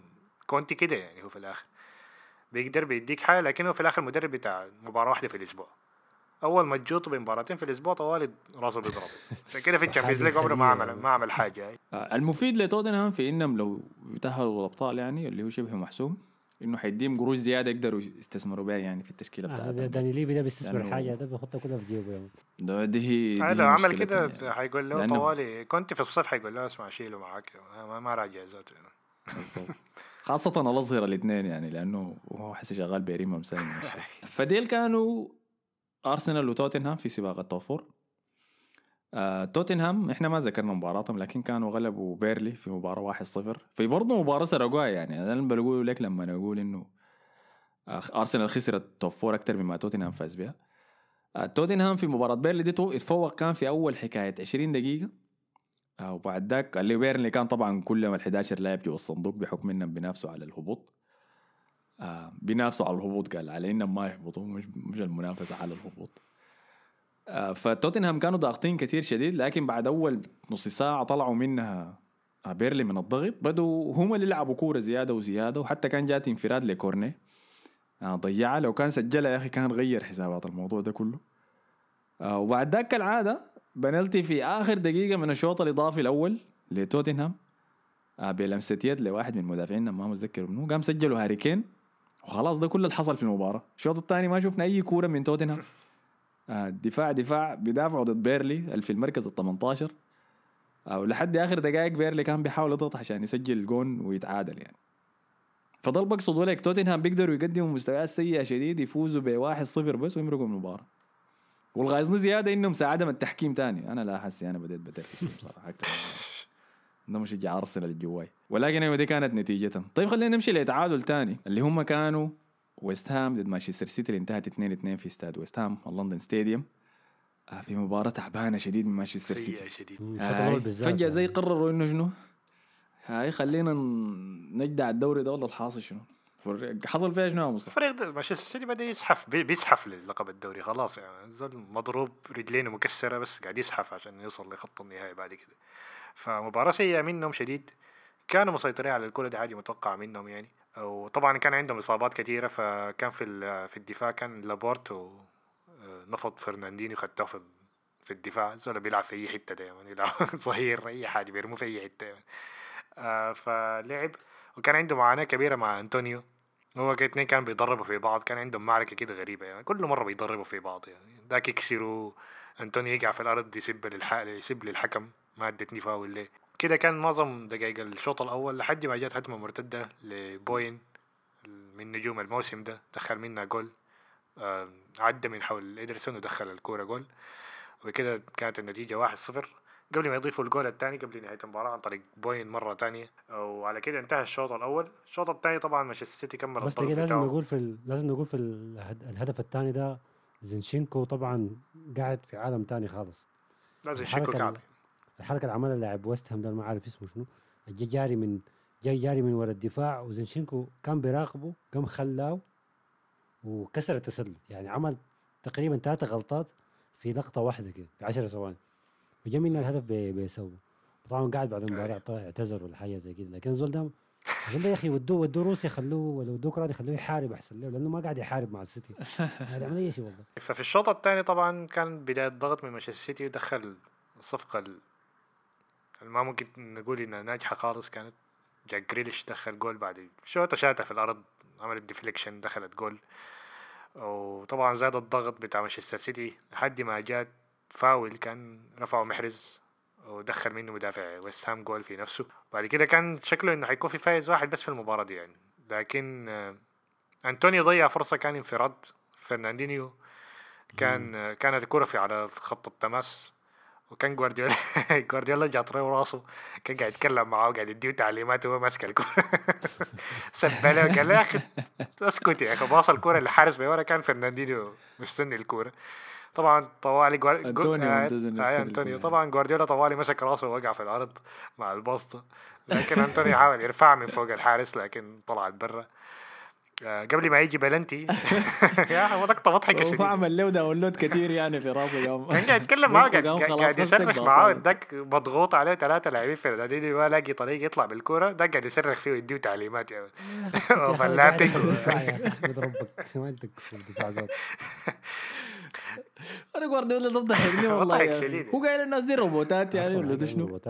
كونتي كده يعني هو في الآخر. بيقدر بيديك حاجة لكن هو في الآخر مدرب بتاع مباراة واحدة في الأسبوع. أول ما تجوط بمباراتين في الأسبوع طوالي راسه بيضرب عشان كده في ال Champions League عمره ما عمل ما عمل حاجة آه، المفيد لتوتنهام في إنهم لو تاهلوا الأبطال يعني اللي هو شبه محسوم انه حيديهم قروش زيادة يقدروا يستثمروا بها يعني في التشكيلة آه، بتاعتهم ده- داني ليفي ده بيستثمر حاجة ده بيحطها كلها في جيبه يعني. ده دي هي آه، لو عمل كده. حيقول له طوالي كنت في الصيف حيقول له اسمع شيله معاك ما, ما راجع ذاته. خاصة الأظهر الاثنين يعني لأنه هو حسي شغال بيريما مساي فديل كانوا أرسنال وتوتنهام في سباق التوفر آه توتنهام إحنا ما ذكرنا مباراتهم لكن كانوا غلبوا بيرلي في مباراة 1-0 في برضه مباراة سرقوها يعني أنا اللي بقول لك لما أنا أقول انه أرسنال خسر ال top four أكثر مما توتنهام فاز بها. آه توتنهام في مباراة بيرنلي دي اتفوق كان في أول حكاية 20 دقيقة. آه وبعد ذاك اللي بيرنلي كان طبعا كلهم ال 11 لاعب جوا الصندوق بحكم انهم بينافسوا على الهبوط. آه بينافسوا على الهبوط قال على انهم ما يهبطوا مش مش المنافسة على الهبوط. فتوتنهام كانوا ضاغطين كثير شديد لكن بعد أول نص ساعة طلعوا منها آه بيرنلي من الضغط. بدوا هم اللي لعبوا كورة زيادة وزيادة وحتى كان جات انفراد لكورنيه. آه ضيعها لو كان سجلها يا أخي كان غير حسابات الموضوع ده كله. آه وبعد ذاك كالعادة بنالتي في آخر دقيقة من الشوط الإضافي الأول لتوتنهام. آه بلمسه يد لواحد من مدافعينا ما متذكر منه قام سجلوا هاري كين. وخلاص ده كل اللي حصل في المباراة. الشوط الثاني ما شفنا أي كورة من توتنهام. آه دفاع دفاع بيدافعوا ضد بيرنلي اللي في المركز ال 18 آه ولحد آخر دقائق بيرنلي كان بيحاول يضغط عشان يسجل جون ويتعادل يعني. فضل بقصد لك توتنهام بيقدروا يقدموا مستويات سيئة شديد يفوزوا ب 1-0 بس ويمرقوا المباراة. والغايظني زيادة إنهم ساعدهم التحكيم تاني. أنا لا أحس أنا بديت بتركز بصراحه أكثر ده مشجع أرسنال الجواي. ولكن أيوه دي كانت نتيجتهم. طيب خلينا نمشي لتعادل تاني اللي هم كانوا ويست هام ضد مانشستر سيتي اللي انتهت 2 2 في استاد ويست هام ال London Stadium. آه في مباراة تعبانة شديد من مانشستر سيتي. شديد. بالذات فجأة زي يعني. قرروا إنه شنو؟ هاي خلينا نجدع الدوري ده ولا الحاصل شنو؟ حصل فيها شنو يا مصطفى؟ الفريق مانشستر سيتي بدا يزحف بي- بيزحف للقب الدوري خلاص يعني. زول مضروب رجلينه مكسرة بس قاعد يزحف عشان يوصل لخط النهائي بعد كده. فمباراة سيئة منهم شديد. كانوا مسيطرين على الكرة دي عادي متوقع منهم يعني. وطبعا كان عندهم إصابات كثيره فكان في في الدفاع كان لابورت آه، نفض فرناندينيو خدته في في الدفاع. زول بيلعب في أي حتة دايما يلعب ظهير أي حاجة بيرموا في أي حتة. آه فلعب وكان عنده معاناة كبيرة مع أنطونيو. هو كده اتنين كانوا بيضربوا في بعض كان عندهم معركة كده غريبة يعني كل مرة بيضربوا في بعض يعني. ذاك يكسروا أنطونيو يقع في الأرض يسب للح... يسب للحكم ما ادتني فاول ليه. كده كان معظم دقائق الشوط الأول لحد ما جت هجمة مرتدة لبوين من نجوم الموسم ده دخل منها جول آه، عدى من حول إيدرسون ودخل الكورة جول. وكده كانت النتيجة واحد صفر. قبل ما يضيفوا الجول الثاني قبل نهاية المباراة عن طريق بوين مرة تانية وعلى كده انتهى الشوط الأول. الشوط الثاني طبعا مانشستر سيتي كمل بس لازم. نقول في ال... لازم نقول في الهد... الهدف الثاني ده زنشينكو طبعا قاعد في عالم تاني خالص. لازم الحركة يشكوا ال- كعب الحركه اللي عملها لاعب ويست هام ده ما عارف اسمه شنو. جاي جاري من جاي جاري من ورا الدفاع وزنشينكو كان بيراقبه قام خلاه وكسر التسلل. يعني عمل تقريبا ثلاثة غلطات في لقطة واحدة كده في 10 ثواني. وجا منها الهدف بيسوي. طبعا قاعد بعد المباراة اعت- اعتذر ولا حاجة زي كده. لكن الزول ده الزول ده يا أخي ودوه ودوه روسيا خلوه ولا ودوه اوكرانيا خلوه يحارب أحسن له لأنه ما قاعد يحارب مع السيتي. هذا عمل أي شيء والله. ففي الشوط الثاني طبعا كان بداية ضغط من مانشستر سيتي ودخل الصفقة ما ممكن نقول إنها ناجحة خالص كانت جاك جريليش دخل جول بعد شوطة شاتها في الأرض عملت deflection دخلت جول. وطبعا زاد الضغط بتاع مانشستر سيتي لحد ما جات فاول كان رفعه محرز ودخل منه مدافع ويست هام جول في نفسه. بعد كده كان شكله إنه حيكون في فايز واحد بس في المباراة دي يعني. لكن آه، انتونيو ضيع فرصة كان انفراد. فرناندينيو كان كانت الكرة في على خط التماس. وكان جوارديولا جوارديولا جا طريق راسه كان قاعد يتكلم معاه وقاعد يديه تعليمات وهو ماسك الكورة. سب عليه قال له يا أخي اسكت يا أخي باص الكورة اللي حارس بيورا كان فرناندينيو مستني الكورة. طبعا طوالي جوار... أنطونيو آه، آه،. طبعا جوارديولا طوالي مسك راسه ووقع في الأرض مع البسطة. لكن أنطونيو حاول يرفع من فوق الحارس لكن طلعت برا. قبل ما يجي بلنتي. يا أخي لقطه مضحكه شديد وعمل له download كثير يعني في راسه قام كان قاعد يتكلم معاه قاعد يصرخ. معاه. ذاك مضغوط عليه ثلاثة لاعبين في النادي ما لاقي طريقة يطلع بالكورة. ده قاعد يصرخ فيه ويديه تعليمات يا. احمد ربك ما عندك في الدفاع أنا جوارديولا ده ضحكني والله. هو قايل الناس دي روبوتات يعني ولا ده شنو؟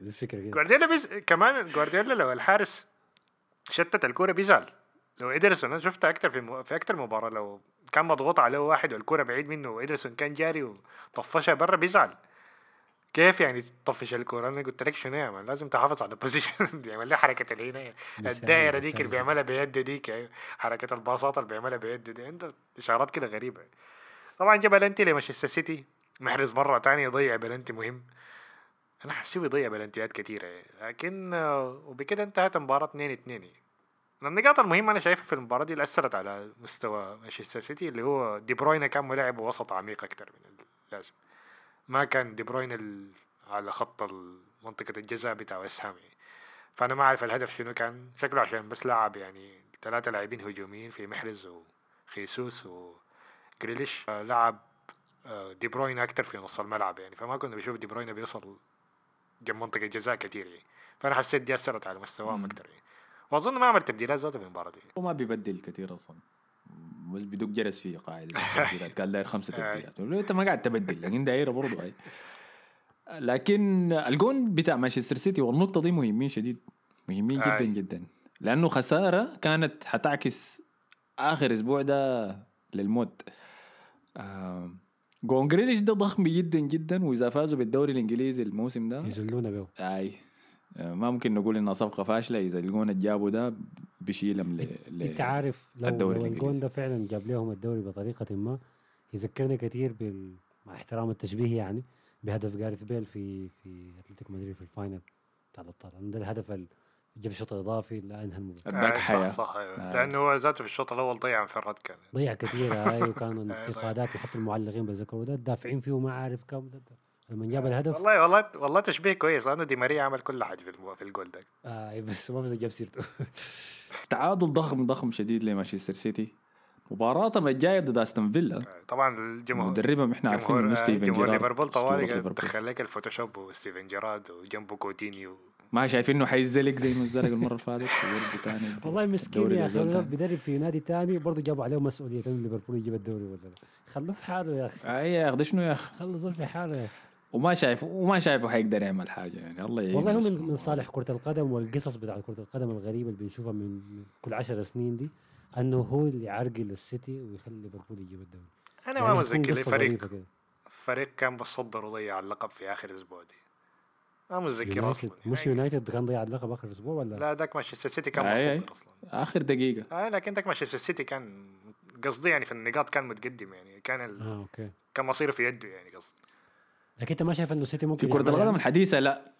الفكرة كده. جوارديولا بيز... كمان جوارديولا لو الحارس شتت الكورة بيزعل. لو ادرسون أنا شفتها أكتر في م... في أكتر مباراة لو كان مضغوط عليه واحد والكورة بعيد منه وادرسون كان جاري وطفشها برا بيزعل. كيف يعني تطفش الكورة أنا قلت لك شنو man؟ لازم تحافظ على ال position بيعمل لي حركة اللي هنا مثال- الدائرة ديك اللي بيعملها بيد ديك أيوة. حركة الباصات اللي بيعملها بيد دي. عنده إشارات كده غريبة. طبعا جاب بلنتي لمانشستر سيتي. محرز مرة تانية يضيع بلنتي مهم. أنا حسيبه يضيع بلنتيات كثيرة يعني. لكن وبكده انتهت المباراة 2 2 من النقاط المهمة أنا شايفها في المباراة دي اللي أثرت على مستوى مانشستر سيتي اللي هو دي بروين كان ملاعب وسط عميق أكتر من اللازم ما كان دي بروين. على خط منطقة الجزاء بتاع ويست هام يعني. فأنا ما أعرف الهدف شنو كان شكله عشان بس لعب يعني ثلاثة لاعبين هجوميين في محرز وخيسوس وجريليش لعب آه، دي بروين أكتر في نص الملعب يعني فما كنا بنشوف دي بروين بيوصل جنب منطقة الجزاء كتير يعني فأنا حسيت دي أثرت على مستواهم مم. أكتر يعني وأظن ما عمل تبديلات ذاته في المباراة دي. هو ما بيبدل كثير أصلا. بس بدق جرس في قاعدة التبديلات قال داير خمسة آي. تبديلات ولو أنت ما قاعد تبدل لكن دايرة برضه هاي. لكن الجون بتاع مانشستر سيتي والنقطة دي مهمين شديد مهمين جدا. جدا. لأنه خسارة كانت حتعكس آخر أسبوع ده للموت. آه جون جريليش ده ضخم جدا جدا وإذا فازوا بالدوري الإنجليزي الموسم ده. يزلونا به أي. آه، ما ممكن نقول إنها صفقة فاشلة إذا الجون اللي جابوا ده بيشيلهم ل... أنت عارف لو, الدوري الجون. ده فعلا جاب لهم الدوري بطريقة ما يذكرنا كثير بال مع احترام التشبيه يعني بهدف جاريث بيل في في أتلتيكو مدريد في ال final بتاع الأبطال ده الهدف اللي جاب في الشوط الاضافي لا أنهى المباراة اداك آه، حياة صح صح أيوة. آه. لأنه هو ذاته في الشوط الأول ضيع انفراد كان ضيع كثير هاي وكانوا ضيع. انتقادات وحتى المعلقين بذكروا ده دافعين فيه ما عارف كم ده, ده. لما جاب الهدف؟ والله والله والله تشبيه كويس لأنه دي ماريا عمل كل حاجة في في الجول ده. آه بس ما بس جاب سيرته. تعادل ضخم ضخم شديد لمانشستر سيتي. مباراتهم الجايه ضد أستون فيلا. آه، طبعا الجمهور مدربهم إحنا عارفين إنه آه، ستيفن جيرارد. ليفربول طوالي. دخل لك ال Photoshop وستيفن جيرارد وجنبه كوتينيو ما شايفين إنه حيزلق زي ما زلق المرة اللي فاتت تاني. والله مسكين يا أخي. بيدرب في نادي تاني برضه جابوا عليه مسؤوليه ليفربول يجيب الدوري ولا لا. خلوه في حاله يا أخي. اي يا أخي شنو يا أخي؟ زول في حاله يا أخي. وما شايف وما شايفه حيقدر يعمل حاجة يعني. الله يعينه. والله هو. من, من صالح كرة القدم والقصص بتاعت كرة القدم الغريبة اللي بنشوفها من, كل عشر سنين دي إنه هو اللي يعرقل السيتي ويخلي ليفربول يجيب الدوري. أنا يعني ما متذكر فريق. فريق كان بتصدر وضيع اللقب في آخر أسبوع دي. ما متذكر يونايتد أصلا مش يونايتد كان ضيع اللقب آخر أسبوع ولا؟ لا ذاك مانشستر سيتي كان. متصدر أصلا. آخر دقيقة. آه لكن ذاك مانشستر سيتي كان قصدي يعني في النقاط كان متقدم يعني. كان ال... آه okay. كان مصيره في يده يعني قصدي. لكن انت ما شايف انه السيتي ممكن في كرة القدم؟ الحديثة لا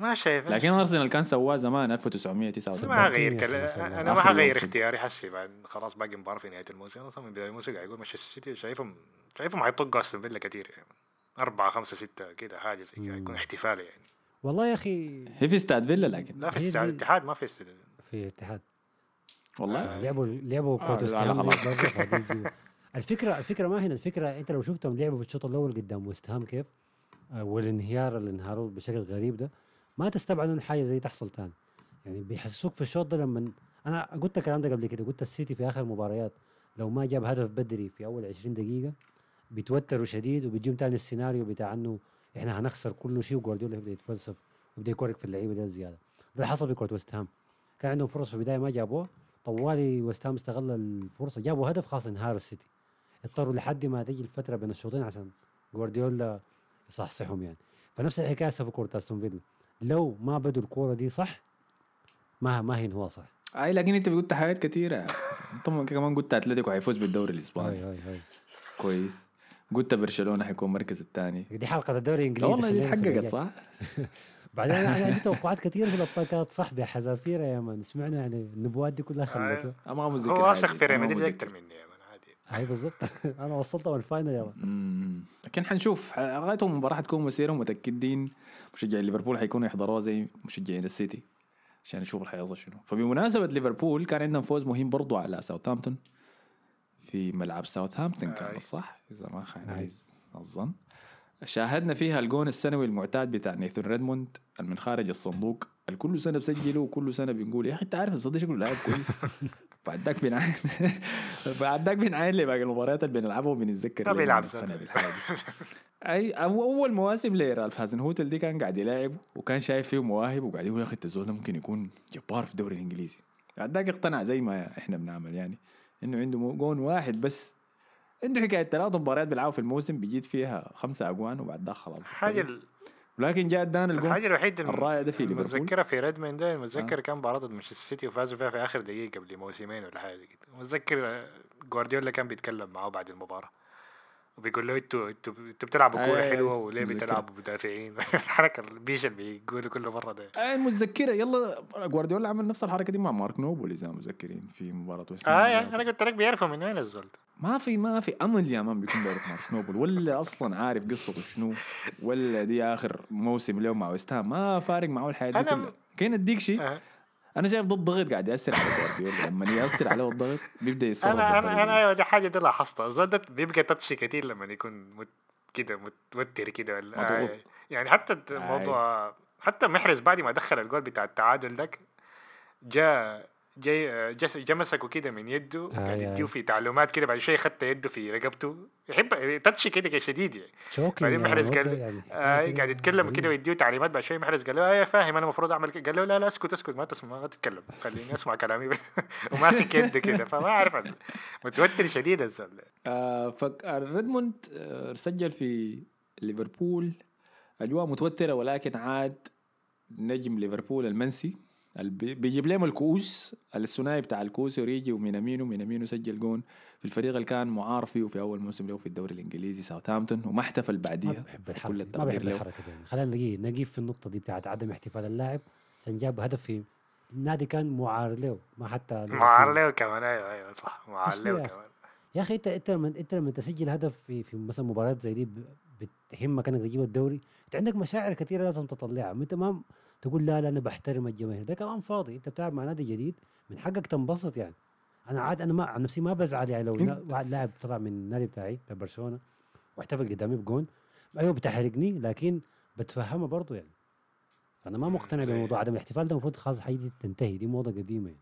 ما شايف لكن أرسنال كان سواه زمان ما 1989 هغير يا أخي كلا... ما شاء الله. أنا ما هغير موسم. اختياري حسي بعد خلاص باقي مباراة في نهاية الموسم أصلا من بداية الموسم قاعد يقول مانشستر سيتي شايفهم شايفهم حيطقوا أستون فيلا كثير يعني أربعة خمسة ستة كده حاجة زي كده. يكون احتفالي يعني والله يا أخي هي في استاد فيلا لكن لا في استاد الاتحاد ما في استاد في اتحاد والله آه. لعبوا لعبوا آه، كرة لا، الفكرة الفكرة ما هنا الفكرة انت لو شفتهم لعبوا في الشوط الأول قدام وست هام كيف آه، والانهيار اللي انهاروا بشكل غريب ده ما تستبعد انه حاجة زي تحصل تاني. يعني بيحسسوك في الشوط ده لما أنا قلت الكلام ده قبل كده قلت السيتي في آخر مباريات لو ما جاب هدف بدري في أول 20 دقيقة بيتوتروا شديد وبيجيهم تاني السيناريو بتاع إنه إحنا هنخسر كل شيء وجوارديولا يبدأ يتفلسف ويبدأ يكورك في اللعيبة دي زيادة. ده اللي حصل في كره وست هام. كان عندهم فرص في البداية ما جابوها طوالي وست هام استغل الفرصة جابوا هدف خلاص انهار السيتي. اضطروا لحد ما تجي الفترة بين الشوطين عشان جوارديولا يصحصحهم يعني. فنفس الحكاية في كوره أستون فيلا. لو ما بدوا الكورة دي صح ما ما هي هو صح. أي لكن أنت قلت حاجات كثيره أنت كمان قلت أتلتيكو حيفوز بالدوري الإسباني. هاي هاي هاي. كويس. قلت برشلونة حيكون المركز الثاني. دي حلقة الدوري لا الانجليزي والله دي اتحققت. صح؟ بعدين أنا عندي توقعات كثير في الابطال كانت صح بحذافيره يا man سمعنا يعني النبوات دي كلها خلته ما مذكر هو واثق. في ريال ما مدريد. أكثر مني يا man هاي بالضبط. أنا وصلتهم ال final مم. لكن حنشوف غايتهم المباراة حتكون مسيرة متأكدين مشجعين ليفربول حيكونوا يحضروها زي مشجعين السيتي عشان يشوفوا اللي حيحصل شنو. فبمناسبة ليفربول كان عندهم فوز مهم برضو على ساوثهامبتون. في ملعب ساوثهامبتون كان. صح؟ إذا ما خان. علي الظن شاهدنا فيها الجون السنوي المعتاد بتاع نيثان ريدموند من خارج الصندوق. الكل سنة بسجله وكل سنة بنقول يا أخي أنت عارف الصديق شكله لاعب كويس. بعد ذاك بنعاين بعد ذاك بنعاين لباقي المباريات اللي بنلعبها وبنتذكر ما ليه بيلعب. اي أول مواسم لرالف هازنهوتل دي كان قاعد يلاعب وكان شايف فيه مواهب وقاعد يقول يا أخي الزول ده ممكن يكون جبار في الدوري الإنجليزي. بعد ذاك اقتنع زي ما إحنا بنعمل يعني إنه عنده جون واحد بس. عنده حكاية ثلاث مباريات بيلعبوا في الموسم بيجيد فيها خمسة أجوان وبعد ذاك خلاص. الحاجة ال- لكن جاء ادانا الجون الحاجة الوحيدة الم- الرائع ده في ليفربول. المتذكره في ريدموند ده المتذكر كان مباراه ضد مانشستر سيتي وفازوا فيها في آخر دقيقة قبل موسمين ولا حاجة كده. متذكر آه، جوارديولا كان بيتكلم معاه بعد المباراة. وبيقول له أنتوا أنتوا أنتوا بتلعبوا كورة أي- حلوة وليه. بتلعبوا مدافعين الحركة البيشه اللي بيقولوا كل مرة ده اي متذكرة يلا جوارديولا عمل نفس الحركة دي مع مارك نوبل إذا متذكرين في مباراة ويست هام آه ذاته. أنا قلت لك بيعرفوا من وين الزول ده. ما في ما في أمل يا man بيكون بيعرف مارك نوبل ولا أصلا عارف قصته شنو ولا دي آخر موسم له مع ويست هام ما فارق معه الحياة دي أنا كلها كاين اديك شيء آه. أنا شايف ضد ضغط قاعد يأثر على جوارديولا لما يأثر عليه الضغط بيبدأ يتصرف أنا أنا أنا. أيوه دي حاجة دي لاحظتها. الزول ده بيبقى touchy كتير لما يكون مت كده متوتر كده ولا يعني حتى الموضوع حتى محرز بعد ما دخل الجول بتاع التعادل ده جاء جاي جس- جا مسكه كده من يده قاعد آي. يديه في تعليمات كده بعد شوية خدت يده في رقبته. يحب تاتشي كده شديد يعني. شوكي بعدين محرز قال يعني آه قاعد يتكلم كده ويديه تعليمات بعد شوية محرز قال له إيه فاهم أنا المفروض أعمل كده. قال له لا لا اسكت اسكت ما تسمع ما تتكلم خليني أسمع كلامي وماسك يده كده فما أعرف متوتر شديد الزول. آه فك ريدموند آه سجل في ليفربول. أجواء متوترة ولكن عاد نجم ليفربول المنسي بيجيب لهم الكؤوس الثنائي بتاع الكؤوس أوريجي ومينامينو مينامينو سجل جون في الفريق اللي كان معار فيه في أول موسم له في الدوري الإنجليزي ساوثهامبتون وما احتفل ما بعديها بحب الحركة كل ما التقدير بحب له الحركة دي. خلينا نلاقيه نقيف في النقطة دي بتاعت عدم احتفال اللاعب عشان جاب هدف في النادي كان معار له ما حتى معار له كمان أيوه أيوه صح معار. له كمان يا أخي انت أنت لما أنت لما تسجل هدف في في مثلا مباريات زي دي بتهمك إنك تجيب الدوري أنت عندك مشاعر كثيرة لازم تطلعها أنت ما تقول لا لا أنا بحترم الجماهير. ده كلام فاضي. أنت بتلعب مع نادي جديد من حقك تنبسط يعني. أنا عاد أنا ما عن نفسي ما بزعل يعني. لو واحد لاعب طلع من النادي بتاعي برشلونة واحتفل قدامي بجون أيوه بتحرقني لكن بتفهمها برضه يعني. فأنا ما مقتنع بموضوع عدم الاحتفال ده المفروض خلاص حاجة تنتهي. دي موضة قديمة يعني.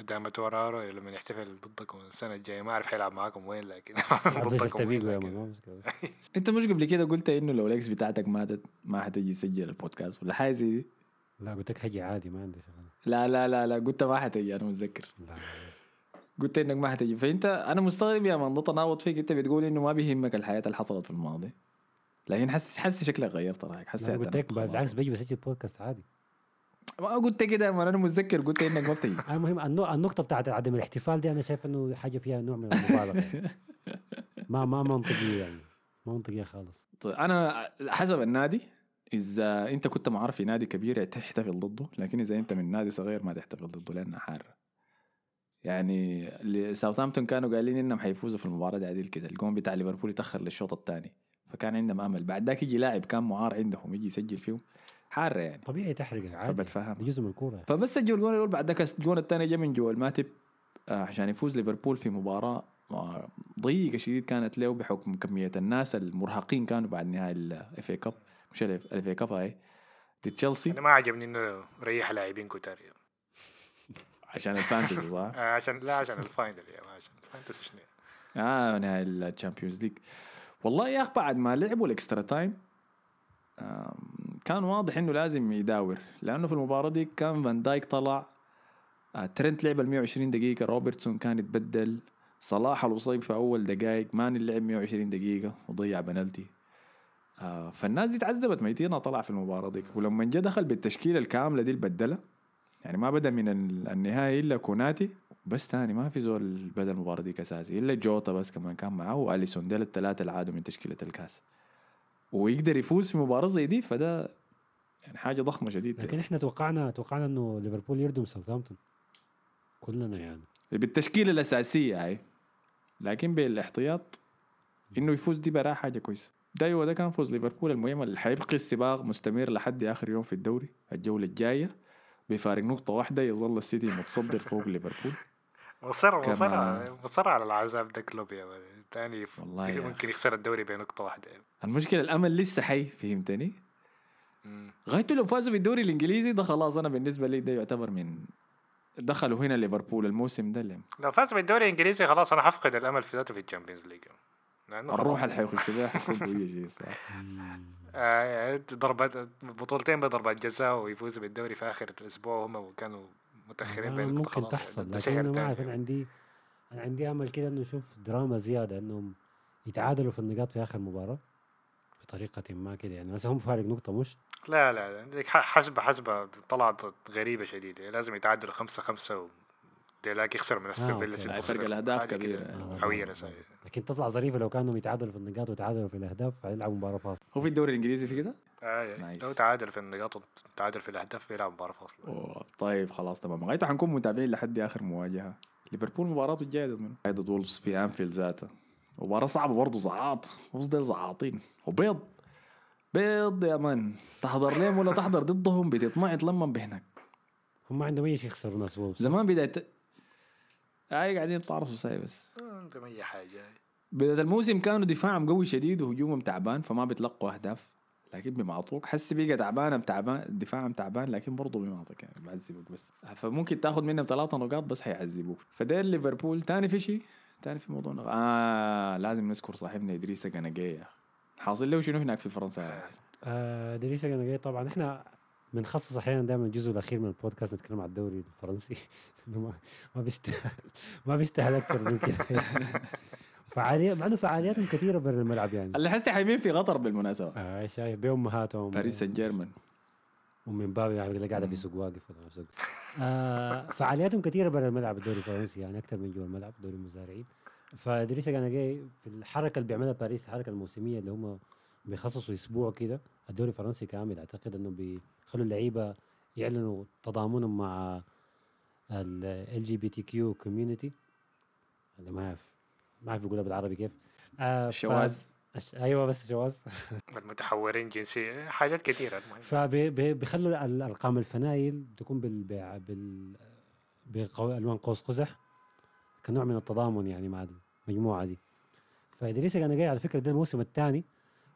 دامت ورارو لما يحتفل ضدكم السنة الجاية ما أعرف حيلعب معاكم وين لكن بس ضدكم التبيق وين يا لكن أنت مش قبل كده قلت إنه لو الإكس بتاعتك ماتت ما حتجي تسجل البودكاست ولا حاجة زي دي؟ لا قلت لك هجي عادي ما عندي شغله لا لا لا لا قلت ما حتجي أنا متذكر. لا. قلت إنك ما حتجي فأنت أنا مستغرب يا مان ده تناقض فيك أنت بتقول إنه ما بيهمك الحياة اللي حصلت في الماضي. لكن حس حس شكلك غيرت رأيك حسيت قلت أنا لك. بالعكس بيجي بسجل بودكاست عادي. ما قلت كده مان أنا متذكر قلت إنك ما بتجي المهم النقطة بتاعت عدم الاحتفال دي أنا شايف إنه حاجة فيها نوع من المبالغة. يعني. ما ما منطقية يعني ما منطقية خالص. طيب أنا حسب النادي إذا أنت كنت معرف في نادي كبير تحتفل ضده لكن إذا أنت من نادي صغير ما تحتفل ضده لأنها حارة. يعني اللي- ساوثهامبتون كانوا قايلين إنهم حيفوزوا في المباراة دي عديل كده الجون بتاع ليفربول يتاخر للشوط الثاني فكان عندهم أمل. بعد ذاك يجي لاعب كان معار عندهم يجي يسجل فيهم. حارة يعني. طبيعي تحرق عادي فبتفهم. دي جزء من الكورة. فبس سجل الجون الأول بعد ذاك الجون الثاني جا من جوا الماتب آه، عشان يفوز ليفربول في مباراة آه، ضيقة شديد كانت له بحكم كمية الناس المرهقين كانوا بعد نهايه ال FA Cup مش ال FA Cup هاي ضد تشيلسي أنا ما عجبني إنه ريح لاعبين كتار. يعني. عشان ال fantasy صح؟ آه، عشان لا عشان ال final يا ما عشان ال fantasy شنو؟ آه نهايه ال Champions League والله يا اخ بعد ما لعبوا ال extra time كان واضح إنه لازم يداور لأنه في المباراة دي كان فان دايك طلع آه، ترنت لعب ال 120 دقيقة روبرتسون كان يتبدل صلاح الاصيب في أول دقائق مان اللي لعب 120 دقيقة وضيع بنالتي. آه فالناس دي تعذبت ميتينا طلع في المباراة دي. ولما جا دخل بالتشكيلة الكاملة دي البدلة يعني ما بدأ من ال- النهايه إلا كوناتي بس تاني ما في زول بدأ المباراة ديك اساسي إلا جوتا بس كمان كان معاه وأليسون ديل الثلاثة اللي عادوا من تشكيلة الكاس. ويقدر يفوز في مباراة زي دي فده يعني حاجة ضخمة شديد لكن إحنا توقعنا توقعنا إنه ليفربول يردم ساوثهامبتون كلنا يعني. بالتشكيلة الأساسية هاي لكن بالاحتياط إنه يفوز دي براه حاجة كويسة. ده أيوه ده كان فوز ليفربول المهم اللي حيبقي السباق مستمر لحد آخر يوم في الدوري الجولة الجاية بفارق نقطة واحدة يظل السيتي متصدر فوق ليفربول. مصر كما- مصر مصر على العذاب ده كلوب يا. تاني والله يا ممكن يخسر الدوري بنقطة واحدة يعني. المشكلة الأمل لسه حي فهمتني. غايته لو فازوا بالدوري الإنجليزي ده خلاص أنا بالنسبة لي ده يعتبر من دخلوا هنا ليفربول الموسم ده اللي لو فاز بالدوري الإنجليزي خلاص أنا حفقد الأمل في ذاته في ال Champions League الروح. اللي حيخش بيها حيكون قوية شيء صح آه ضربات بطولتين بضربات جزاء ويفوزوا بالدوري في آخر أسبوع هم كانوا متأخرين آه، بنقطة ممكن يعني. تحصل لكن أنا ما. أعرف أنا عندي أنا عندي أمل كده إنه أشوف دراما زيادة إنهم يتعادلوا في النقاط في آخر مباراة بطريقة ما كده يعني مثلا هم فارق نقطة مش لا لا ديك ح- حسبة حسبة طلعت غريبة شديدة لازم يتعادلوا خمسة خمسة و ديلاك يخسر من أستون آه، فيلا أوكي. ستة فرق صفر. الأهداف حاجة كبيرة يعني. حويرة ساي. لكن تطلع ظريفة لو كانوا يتعادلوا في النقاط وتعادلوا في الأهداف فيلعبوا مباراة فاصلة هو في الدوري الإنجليزي في كده؟ nice. لو تعادل في النقاط وتعادل في الأهداف بيلعب مباراة فاصلة. أوه طيب خلاص تمام. غايته حنكون متابعين لحد آخر مواجهة. ليفربول مباراته الجايه ضد؟ ضد وولفز في أنفيلد ذاته مباراة صعبة برضه زعاط. وولفز ديل زعاطين. وبيض. بيض يا man تحضر لهم ولا تحضر ضدهم؟ بتطمع لما بهناك. هم عندهم أي شيء يخسروا ناس وولفز؟ زمان بداية اي قاعدين يتعرصوا ساي بس. آه، ما أي حاجة. بداية الموسم كانوا دفاعهم قوي شديد وهجومهم تعبان فما بيتلقوا أهداف. لكن بيمعطوك حس بيقى تعبان تعبان دفاعهم تعبان لكن برضه بيمعطك يعني بعذبوك بس. فممكن تاخذ منهم ثلاثة نقاط بس حيعذبوك. فدير ليفربول. تاني في شيء تاني في موضوع نق- آه لازم نذكر صاحبنا ادريس قنقية حاصل له شنو هناك في فرنسا يا حسن آه كان جاي طبعا. إحنا بنخصص أحيانا دائما الجزء الأخير من البودكاست نتكلم عن الدوري الفرنسي. ما بيستاهل ما بيستاهل أكثر من كده. فعاليات مع إنه فعالياتهم كثيرة برا الملعب يعني. اللي حستي حيمين في قطر بالمناسبة. آه شايف بامهاتهم باريس سان جيرمان ومن باب يعني اللي قاعدة في سوق واقف. سوق آه فعالياتهم كثيرة برا الملعب الدوري الفرنسي يعني أكثر من جوا الملعب دوري المزارعين. فدريسة كان جاي في الحركة اللي بيعملها باريس الحركة الموسمية اللي هم بيخصصوا أسبوع كده الدوري الفرنسي كامل. أعتقد إنه بيخلوا اللعيبة يعلنوا تضامنهم مع ال LGBTQ community اللي ما أعرف. ما أعرف بيقولها بالعربي كيف. آه الشواذ أش- أيوه بس شواذ المتحورين جنسيا حاجات كثيرة المهم. فبيخلوا الارقام الفنايل تكون بال بال بال بالوان قوس قزح كنوع من التضامن يعني مع المجموعة دي. فادريسا كان جاي على فكرة ده الموسم الثاني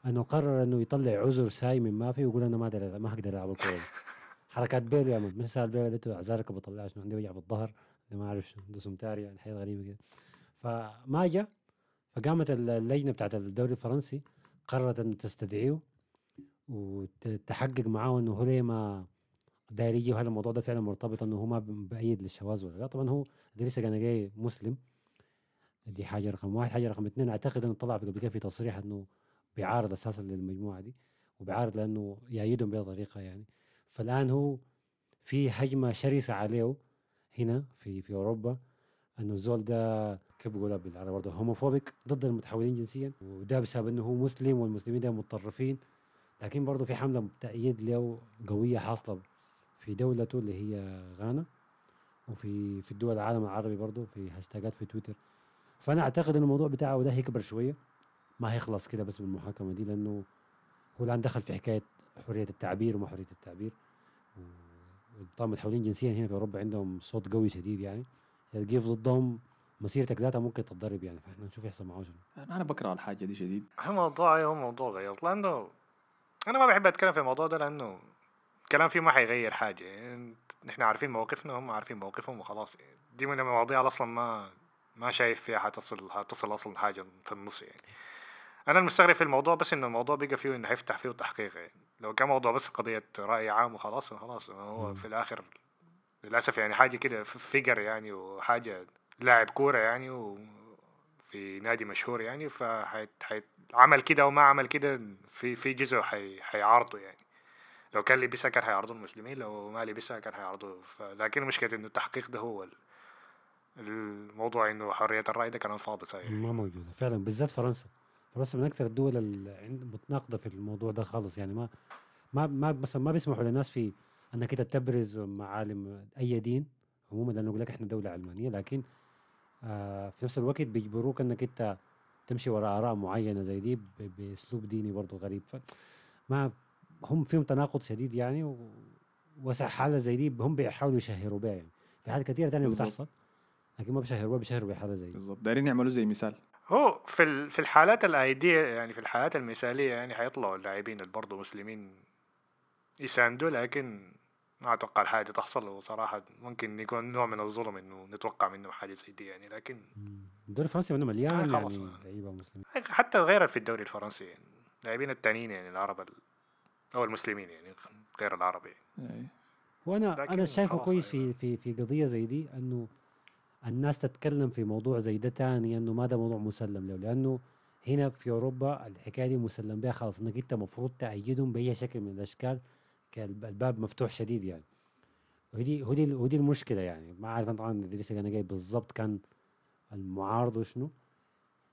إنه قرر إنه يطلع عذر ساي من ما في ويقول أنا ما أقدر ما أقدر ألعب الكوره. حركات بيل يا من من سال بيل قلت له اعذارك بطلع عشان عندي وجع في الظهر أنا ما أعرف ده سمتاري يعني حاجة غريبة كده. فما جاء فقامت اللجنة بتاعت الدوري الفرنسي قررت إنه تستدعيه وتحقق معاه إنه هو ليه ما داير يجي وهل الموضوع ده فعلا مرتبط إنه هو ما ب- بأيد للشواذ ولا لا؟ طبعا هو إدريس جاي مسلم. دي حاجة رقم واحد. حاجة رقم اثنين أعتقد إنه طلع قبل كده في تصريح إنه بيعارض أساسا للمجموعة دي وبيعارض لأنه يأيدهم بهذه الطريقة يعني. فالآن هو في هجمة شرسة عليه هنا في في أوروبا إنه الزول ده كيف بيقولها بالعربي برضه هوموفوبيك ضد المتحولين جنسيا وده بسبب إنه هو مسلم والمسلمين ده متطرفين. لكن برضه في حملة تأييد له قوية حاصلة في دولته اللي هي غانا وفي في الدول العالم العربي برضه في هاشتاجات في تويتر. فأنا أعتقد ان الموضوع بتاعه ده هيكبر شوية ما هيخلص كده بس بالمحاكمة دي لأنه هو الآن دخل في حكاية حرية التعبير وما حرية التعبير. طبعا المتحولين جنسيا هنا في أوروبا عندهم صوت قوي شديد يعني. تقيف ضدهم مسيرتك ذاتها ممكن تتضرب يعني فاحنا نشوف يحصل معاه شنو. أنا بكره الحاجة دي شديد. هو موضوع هو موضوع غيظ لأنه أنا ما بحب أتكلم في الموضوع ده لأنه الكلام فيه ما حيغير حاجة. يعني نحن عارفين موقفنا هم عارفين موقفهم وخلاص. يعني. دي من المواضيع أصلا ما ما شايف فيها حتصل حتصل أصلا حاجة في النص يعني. أنا المستغرب في الموضوع بس إنه الموضوع بقى فيه إنه حيفتح فيه تحقيق يعني. لو كان موضوع بس قضية رأي عام وخلاص فخلاص هو. في الآخر للأسف يعني حاجة كده فيجر يعني وحاجة لاعب كورة يعني وفي نادي مشهور يعني فحيت حيت عمل كده أو ما عمل كده في في جزء حي حيعارضه يعني. لو كان لبسها كان حيعرضوا المسلمين لو ما لبسها كان حيعرضوا ف- لكن المشكلة انه التحقيق ده هو ال- الموضوع إنه حرية الرأي ده كلام فاضي صحيح. ما موجودة فعلا بالذات فرنسا. فرنسا من أكثر الدول المتناقضه في الموضوع ده خالص يعني. ما ما ما مثلا ما بيسمحوا للناس في إنك أنت تبرز معالم أي دين. عموما لأنه يقول لك إحنا دولة علمانية لكن آه في نفس الوقت بيجبروك إنك أنت تمشي وراء آراء معينة زي دي بأسلوب ديني برضه غريب. ما هم فيهم تناقض شديد يعني و... وسع حالة زي دي هم بيحاولوا يشهروا بها يعني. في حالات كثيره ثانية بتحصل لكن ما بيشهروا بيشهروا بحالة زي بالضبط دايرين يعملوا زي مثال. هو في في الحالات الأيدية يعني في الحالات المثالية يعني حيطلعوا اللاعبين اللي برضه مسلمين يساندوا لكن ما أتوقع الحاجة دي تحصل وصراحة ممكن يكون نوع من الظلم إنه نتوقع منه حاجة زي دي يعني لكن الدوري الفرنسي منه مليان يعني لعيبة مسلمين حتى غير في الدوري الفرنسي يعني اللاعبين التانيين يعني العرب أو المسلمين يعني غير العربي يعني. وأنا أنا شايفه كويس في في في قضية زي دي إنه الناس تتكلم في موضوع زي ده تاني إنه ما ده موضوع مسلم له لأنه هنا في أوروبا الحكاية دي مسلم بها خلاص إنك أنت المفروض تأيدهم بأي شكل من الأشكال. الباب مفتوح شديد يعني. ودي ودي ودي المشكلة يعني. ما عارف طبعا ادريسا غاي بالضبط كان المعارض وشنو.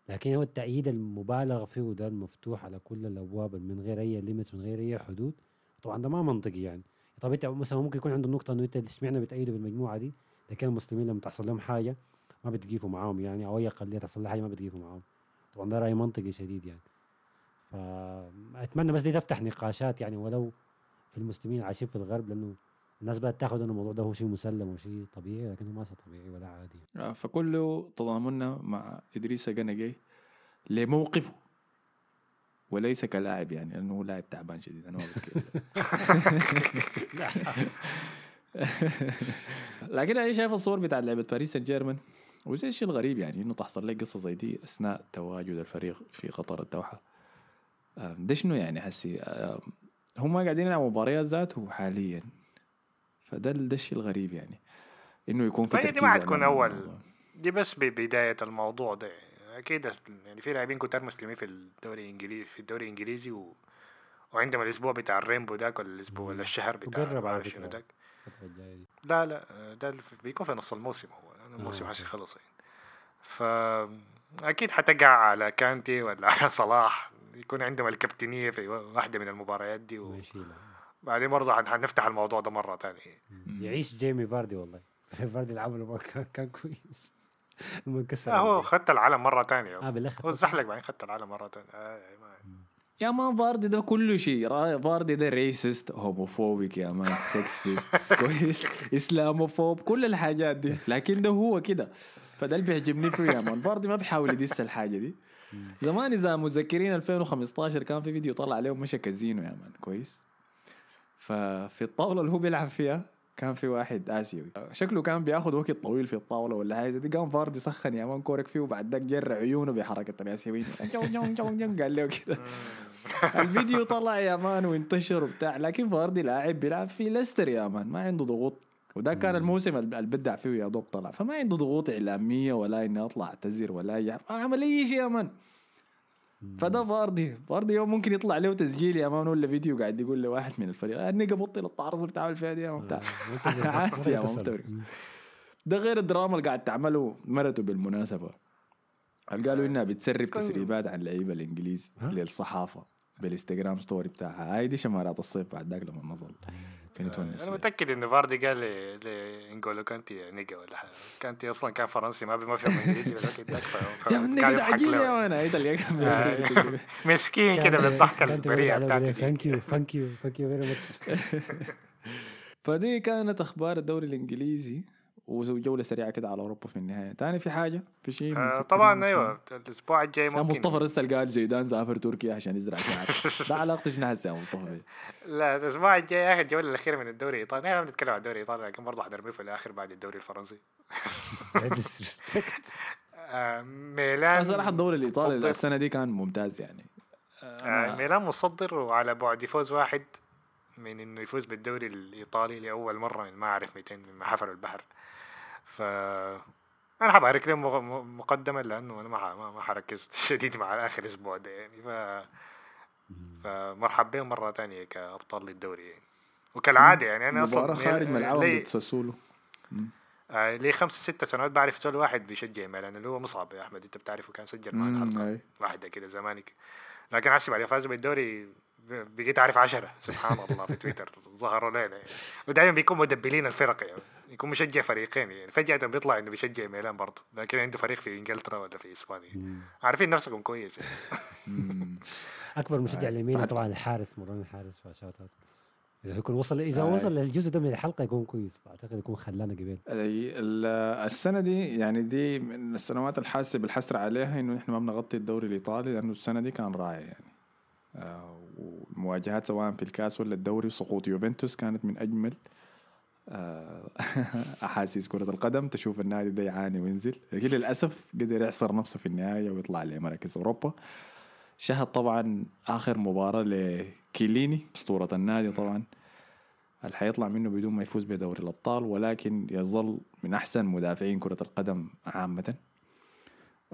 لكن هو التأييد المبالغ فيه ده المفتوح على كل الأبواب من غير أي limits من غير أي حدود. طبعا ده ما منطقي يعني. طب إنت مثلا ممكن يكون عنده النقطه إنه إنت اشمعنى بتأيده بالمجموعة دي؟ لكن المسلمين لما تحصل لهم حاجة ما بتقيفوا معاهم يعني أو أي اقليه تحصل لها حاجة ما بتقيفوا معاهم. طبعا ده رأي منطقي شديد يعني. فاتمنى بس دي تفتح نقاشات يعني ولو في المسلمين عايشين في الغرب لأنه الناس بقت تاخذ إن الموضوع ده هو شيء مسلم وشيء طبيعي لكنه ما شيء طبيعي ولا عادي. آه فكله تضامننا مع إدريس جنجي لموقفه وليس كلاعب يعني لأنه لاعب تعبان شديد أنا لكن أنا شايف الصور بتاعت لعبة باريس سان جيرمان وزي الشيء الغريب يعني إنه تحصل لك قصة زي دي أثناء تواجد الفريق في قطر الدوحة. ده شنو يعني حسي هم قاعدين يلعبوا مباريات ذاته حاليا فده ده الشيء الغريب يعني إنه يكون في دي ما حتكون أول. دي بس ببدايه الموضوع ده. أكيد يعني في لاعبين كتار مسلمين في الدوري الانجليزي في الدوري الإنجليزي و... وعندهم الأسبوع بتاع الرينبو داك ولا الأسبوع ولا الشهر بتاع مجرب على فكرة. داك. لا لا ده بيكون في نص الموسم هو. الموسم حسي خلص يعني. فاكيد حتقع على كانتي ولا على صلاح. يكون عندهم الكابتنية في واحدة من المباريات دي و... بعدين برضه حنفتح الموضوع ده مرة ثانية يعيش جيمي فاردي والله. فاردي العمل كان كويس. المنكسر آه هو خدت العالم مرة ثانية آه هو زحلق بعدين خدت العالم مرة ثانية آه يا مان فاردي ده كله شيء. فاردي ده ريسست هوموفوبيك يا مان سكسست كويس Islamophobe كل الحاجات دي. لكن ده هو كده. فده اللي بيعجبني فيه يا man. فاردي ما بيحاول يدس الحاجة دي. زمان إذا متذكرين 2015 كان في فيديو طلع عليه مشى كازينو يا man كويس؟ ففي الطاولة اللي هو بيلعب فيها كان في واحد آسيوي. شكله كان بياخذ وقت طويل في الطاولة ولا حاجة دي. قام فاردي سخن يا man كورك فيه وبعد ذاك جر عيونه بحركة الآسيويين. قال له كده. الفيديو طلع يا man وانتشر وبتاع لكن فاردي لاعب بيلعب في ليستر يا man ما عنده ضغوط. وده كان الموسم اللي بدع فيه يا دوب طلع فما عنده ضغوط إعلامية ولا اني اطلع اعتذر ولا اي عمل أي شيء يا man. فده فاردي. فاردي يوم ممكن يطلع له تسجيل يا man ولا فيديو قاعد يقول لواحد من الفريق أني بطل التعرض بتاع فيها دي يا بتاع يا man ده غير الدراما اللي قاعد تعمله مرته بالمناسبة. قالوا إنها بتسرب تسريبات عن لعيبه الإنجليز للصحافة بال Instagram story بتاعها. هاي دي شمارات الصيف بعد ذاك لما نزل كانت أنا متأكد انه فاردي قال لانجولو كانتي نيجا ولا حاجة. كانتي أصلا كان فرنسي ما ما فيهم إنجليزي ولا كده يا من نيجا عجيب يا أنا مسكين كده بالضحكة البريئة بتاعتي. ثانك يو ثانك يو ثانك يو فيري ماتش فدي كانت أخبار الدوري الإنجليزي. وجولة سريعة كده على أوروبا في النهاية. ثاني في حاجة؟ في شيء آه طبعا أيوه الأسبوع الجاي ممكن مصطفى رسل قال زيدان سافر تركيا عشان يزرع شعر. ده علاقته شنو هسه يا مصطفى لا الأسبوع الجاي يا أخي الجوله الأخيرة من الدوري الإيطالي. إحنا بنتكلم عن الدوري الإيطالي لكن برضه حنرميه في الآخر بعد الدوري الفرنسي. آه ميلان صراحة الدوري الإيطالي السنة دي كان ممتاز يعني. آه ميلان مصدر وعلى بعد فوز واحد. من إنه يفوز بالدوري الإيطالي لأول مرة من ما أعرف 200 من حفر البحر. ف أنا حبارك لهم مقدما لأنه أنا ما ما حركز شديد مع آخر أسبوع ده يعني ف فمرحب بهم مرة ثانية كأبطال للدوري يعني وكالعادة يعني أنا أصلا مباراة خارج ملعبهم ضد ساسولو. آه لي خمس ست سنوات بعرف سؤال واحد بيشجع ميلان اللي هو مصعب يا أحمد أنت بتعرفه كان سجل معنا حلقة. واحدة كده زمانك. لكن حسي بعد فازوا بالدوري بقيت أعرف عشرة. سبحان الله في تويتر. ظهروا لنا يعني. ودائما بيكون مدبلين الفرق يعني. يكون مشجع فريقين يعني. فجأة بيطلع إنه بيشجع ميلان برضه. لكن عنده فريق في إنجلترا ولا في إسبانيا. عارفين نفسكم كويس يعني. أكبر مشجع لميلان بعد- طبعا الحارس مران الحارس فشوت أوت. إذا يكون وصل إذا آه. وصل للجزء ده من الحلقة يكون كويس. بعتقد يكون خلانا قبل. ال- ال- السنة دي يعني دي من السنوات الحاسة بالحسرة عليها إنه نحن ما بنغطي الدوري الإيطالي لأنه السنة دي كان رائع يعني. والمواجهات سواء في الكاس ولا الدوري سقوط يوفنتوس كانت من أجمل آه، أحاسيس كرة القدم. تشوف النادي ده يعاني وينزل. لكن للأسف قدر يعصر نفسه في النهاية ويطلع لمراكز أوروبا. شهد طبعا آخر مباراة لكيليني أسطورة النادي طبعا. اللي حيطلع منه بدون ما يفوز بدوري الأبطال ولكن يظل من أحسن مدافعين كرة القدم عامه. آه،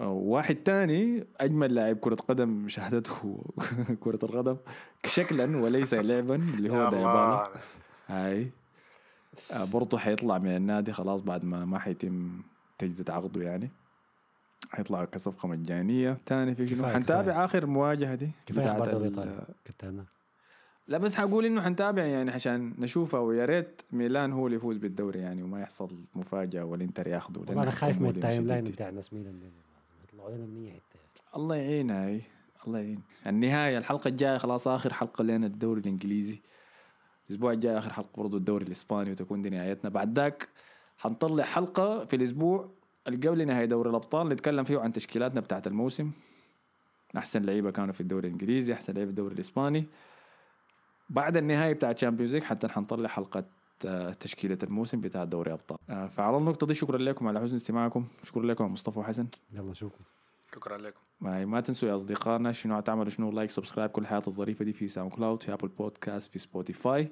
واحد تاني أجمل لاعب كرة قدم شاهدته كرة القدم شكلا وليس لعبا اللي هو دايبالا. هاي. آه، برضه حيطلع من النادي خلاص بعد ما ما حيتم تجديد عقده يعني. حيطلع كصفقة مجانية. تاني في شنو؟ حنتابع كفاية. آخر مواجهة دي. كفايه أخبار لا بس حقول إنه حنتابع يعني عشان نشوفها ويا ريت ميلان هو اللي يفوز بالدوري يعني وما يحصل مفاجأة والإنتر والله أنا خايف من ال timeline. بتاع الناس ميلان من اي حتة الله يعين هاي الله يعين. النهاية الحلقة الجاية خلاص آخر حلقة لنا الدوري الإنجليزي. الأسبوع الجاي آخر حلقة برضو الدوري الإسباني وتكون دي نهايتنا. بعد ذاك حنطلع حلقة في الأسبوع قبل نهاية دوري الأبطال نتكلم فيه عن تشكيلاتنا بتاعت الموسم. أحسن لعيبة كانوا في الدوري الإنجليزي أحسن لعيبة الدوري الإسباني. بعد النهاية بتاعت Champions League حتى حنطلع حلقة تشكيلة الموسم بتاع دوري أبطال. آه، فعلى النقطة دي شكرا لكم على حسن استماعكم. شكرا لكم يا مصطفى وحسن. يلا نشوفكم شكرا لكم. ما ما تنسوا يا أصدقائنا شنو تعملوا شنو like subscribe كل الحياة الظريفة دي في SoundCloud في Apple Podcast في Spotify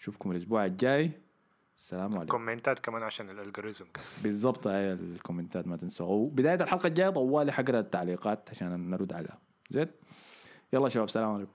نشوفكم الأسبوع الجاي. السلام عليكم. comment ات كمان عشان ال algorithm بالضبط هاي ال comment ات ما تنسوا وبداية الحلقة الجاية طوالي حقرا التعليقات عشان نرد عليها. زين؟ يلا شباب سلام عليكم.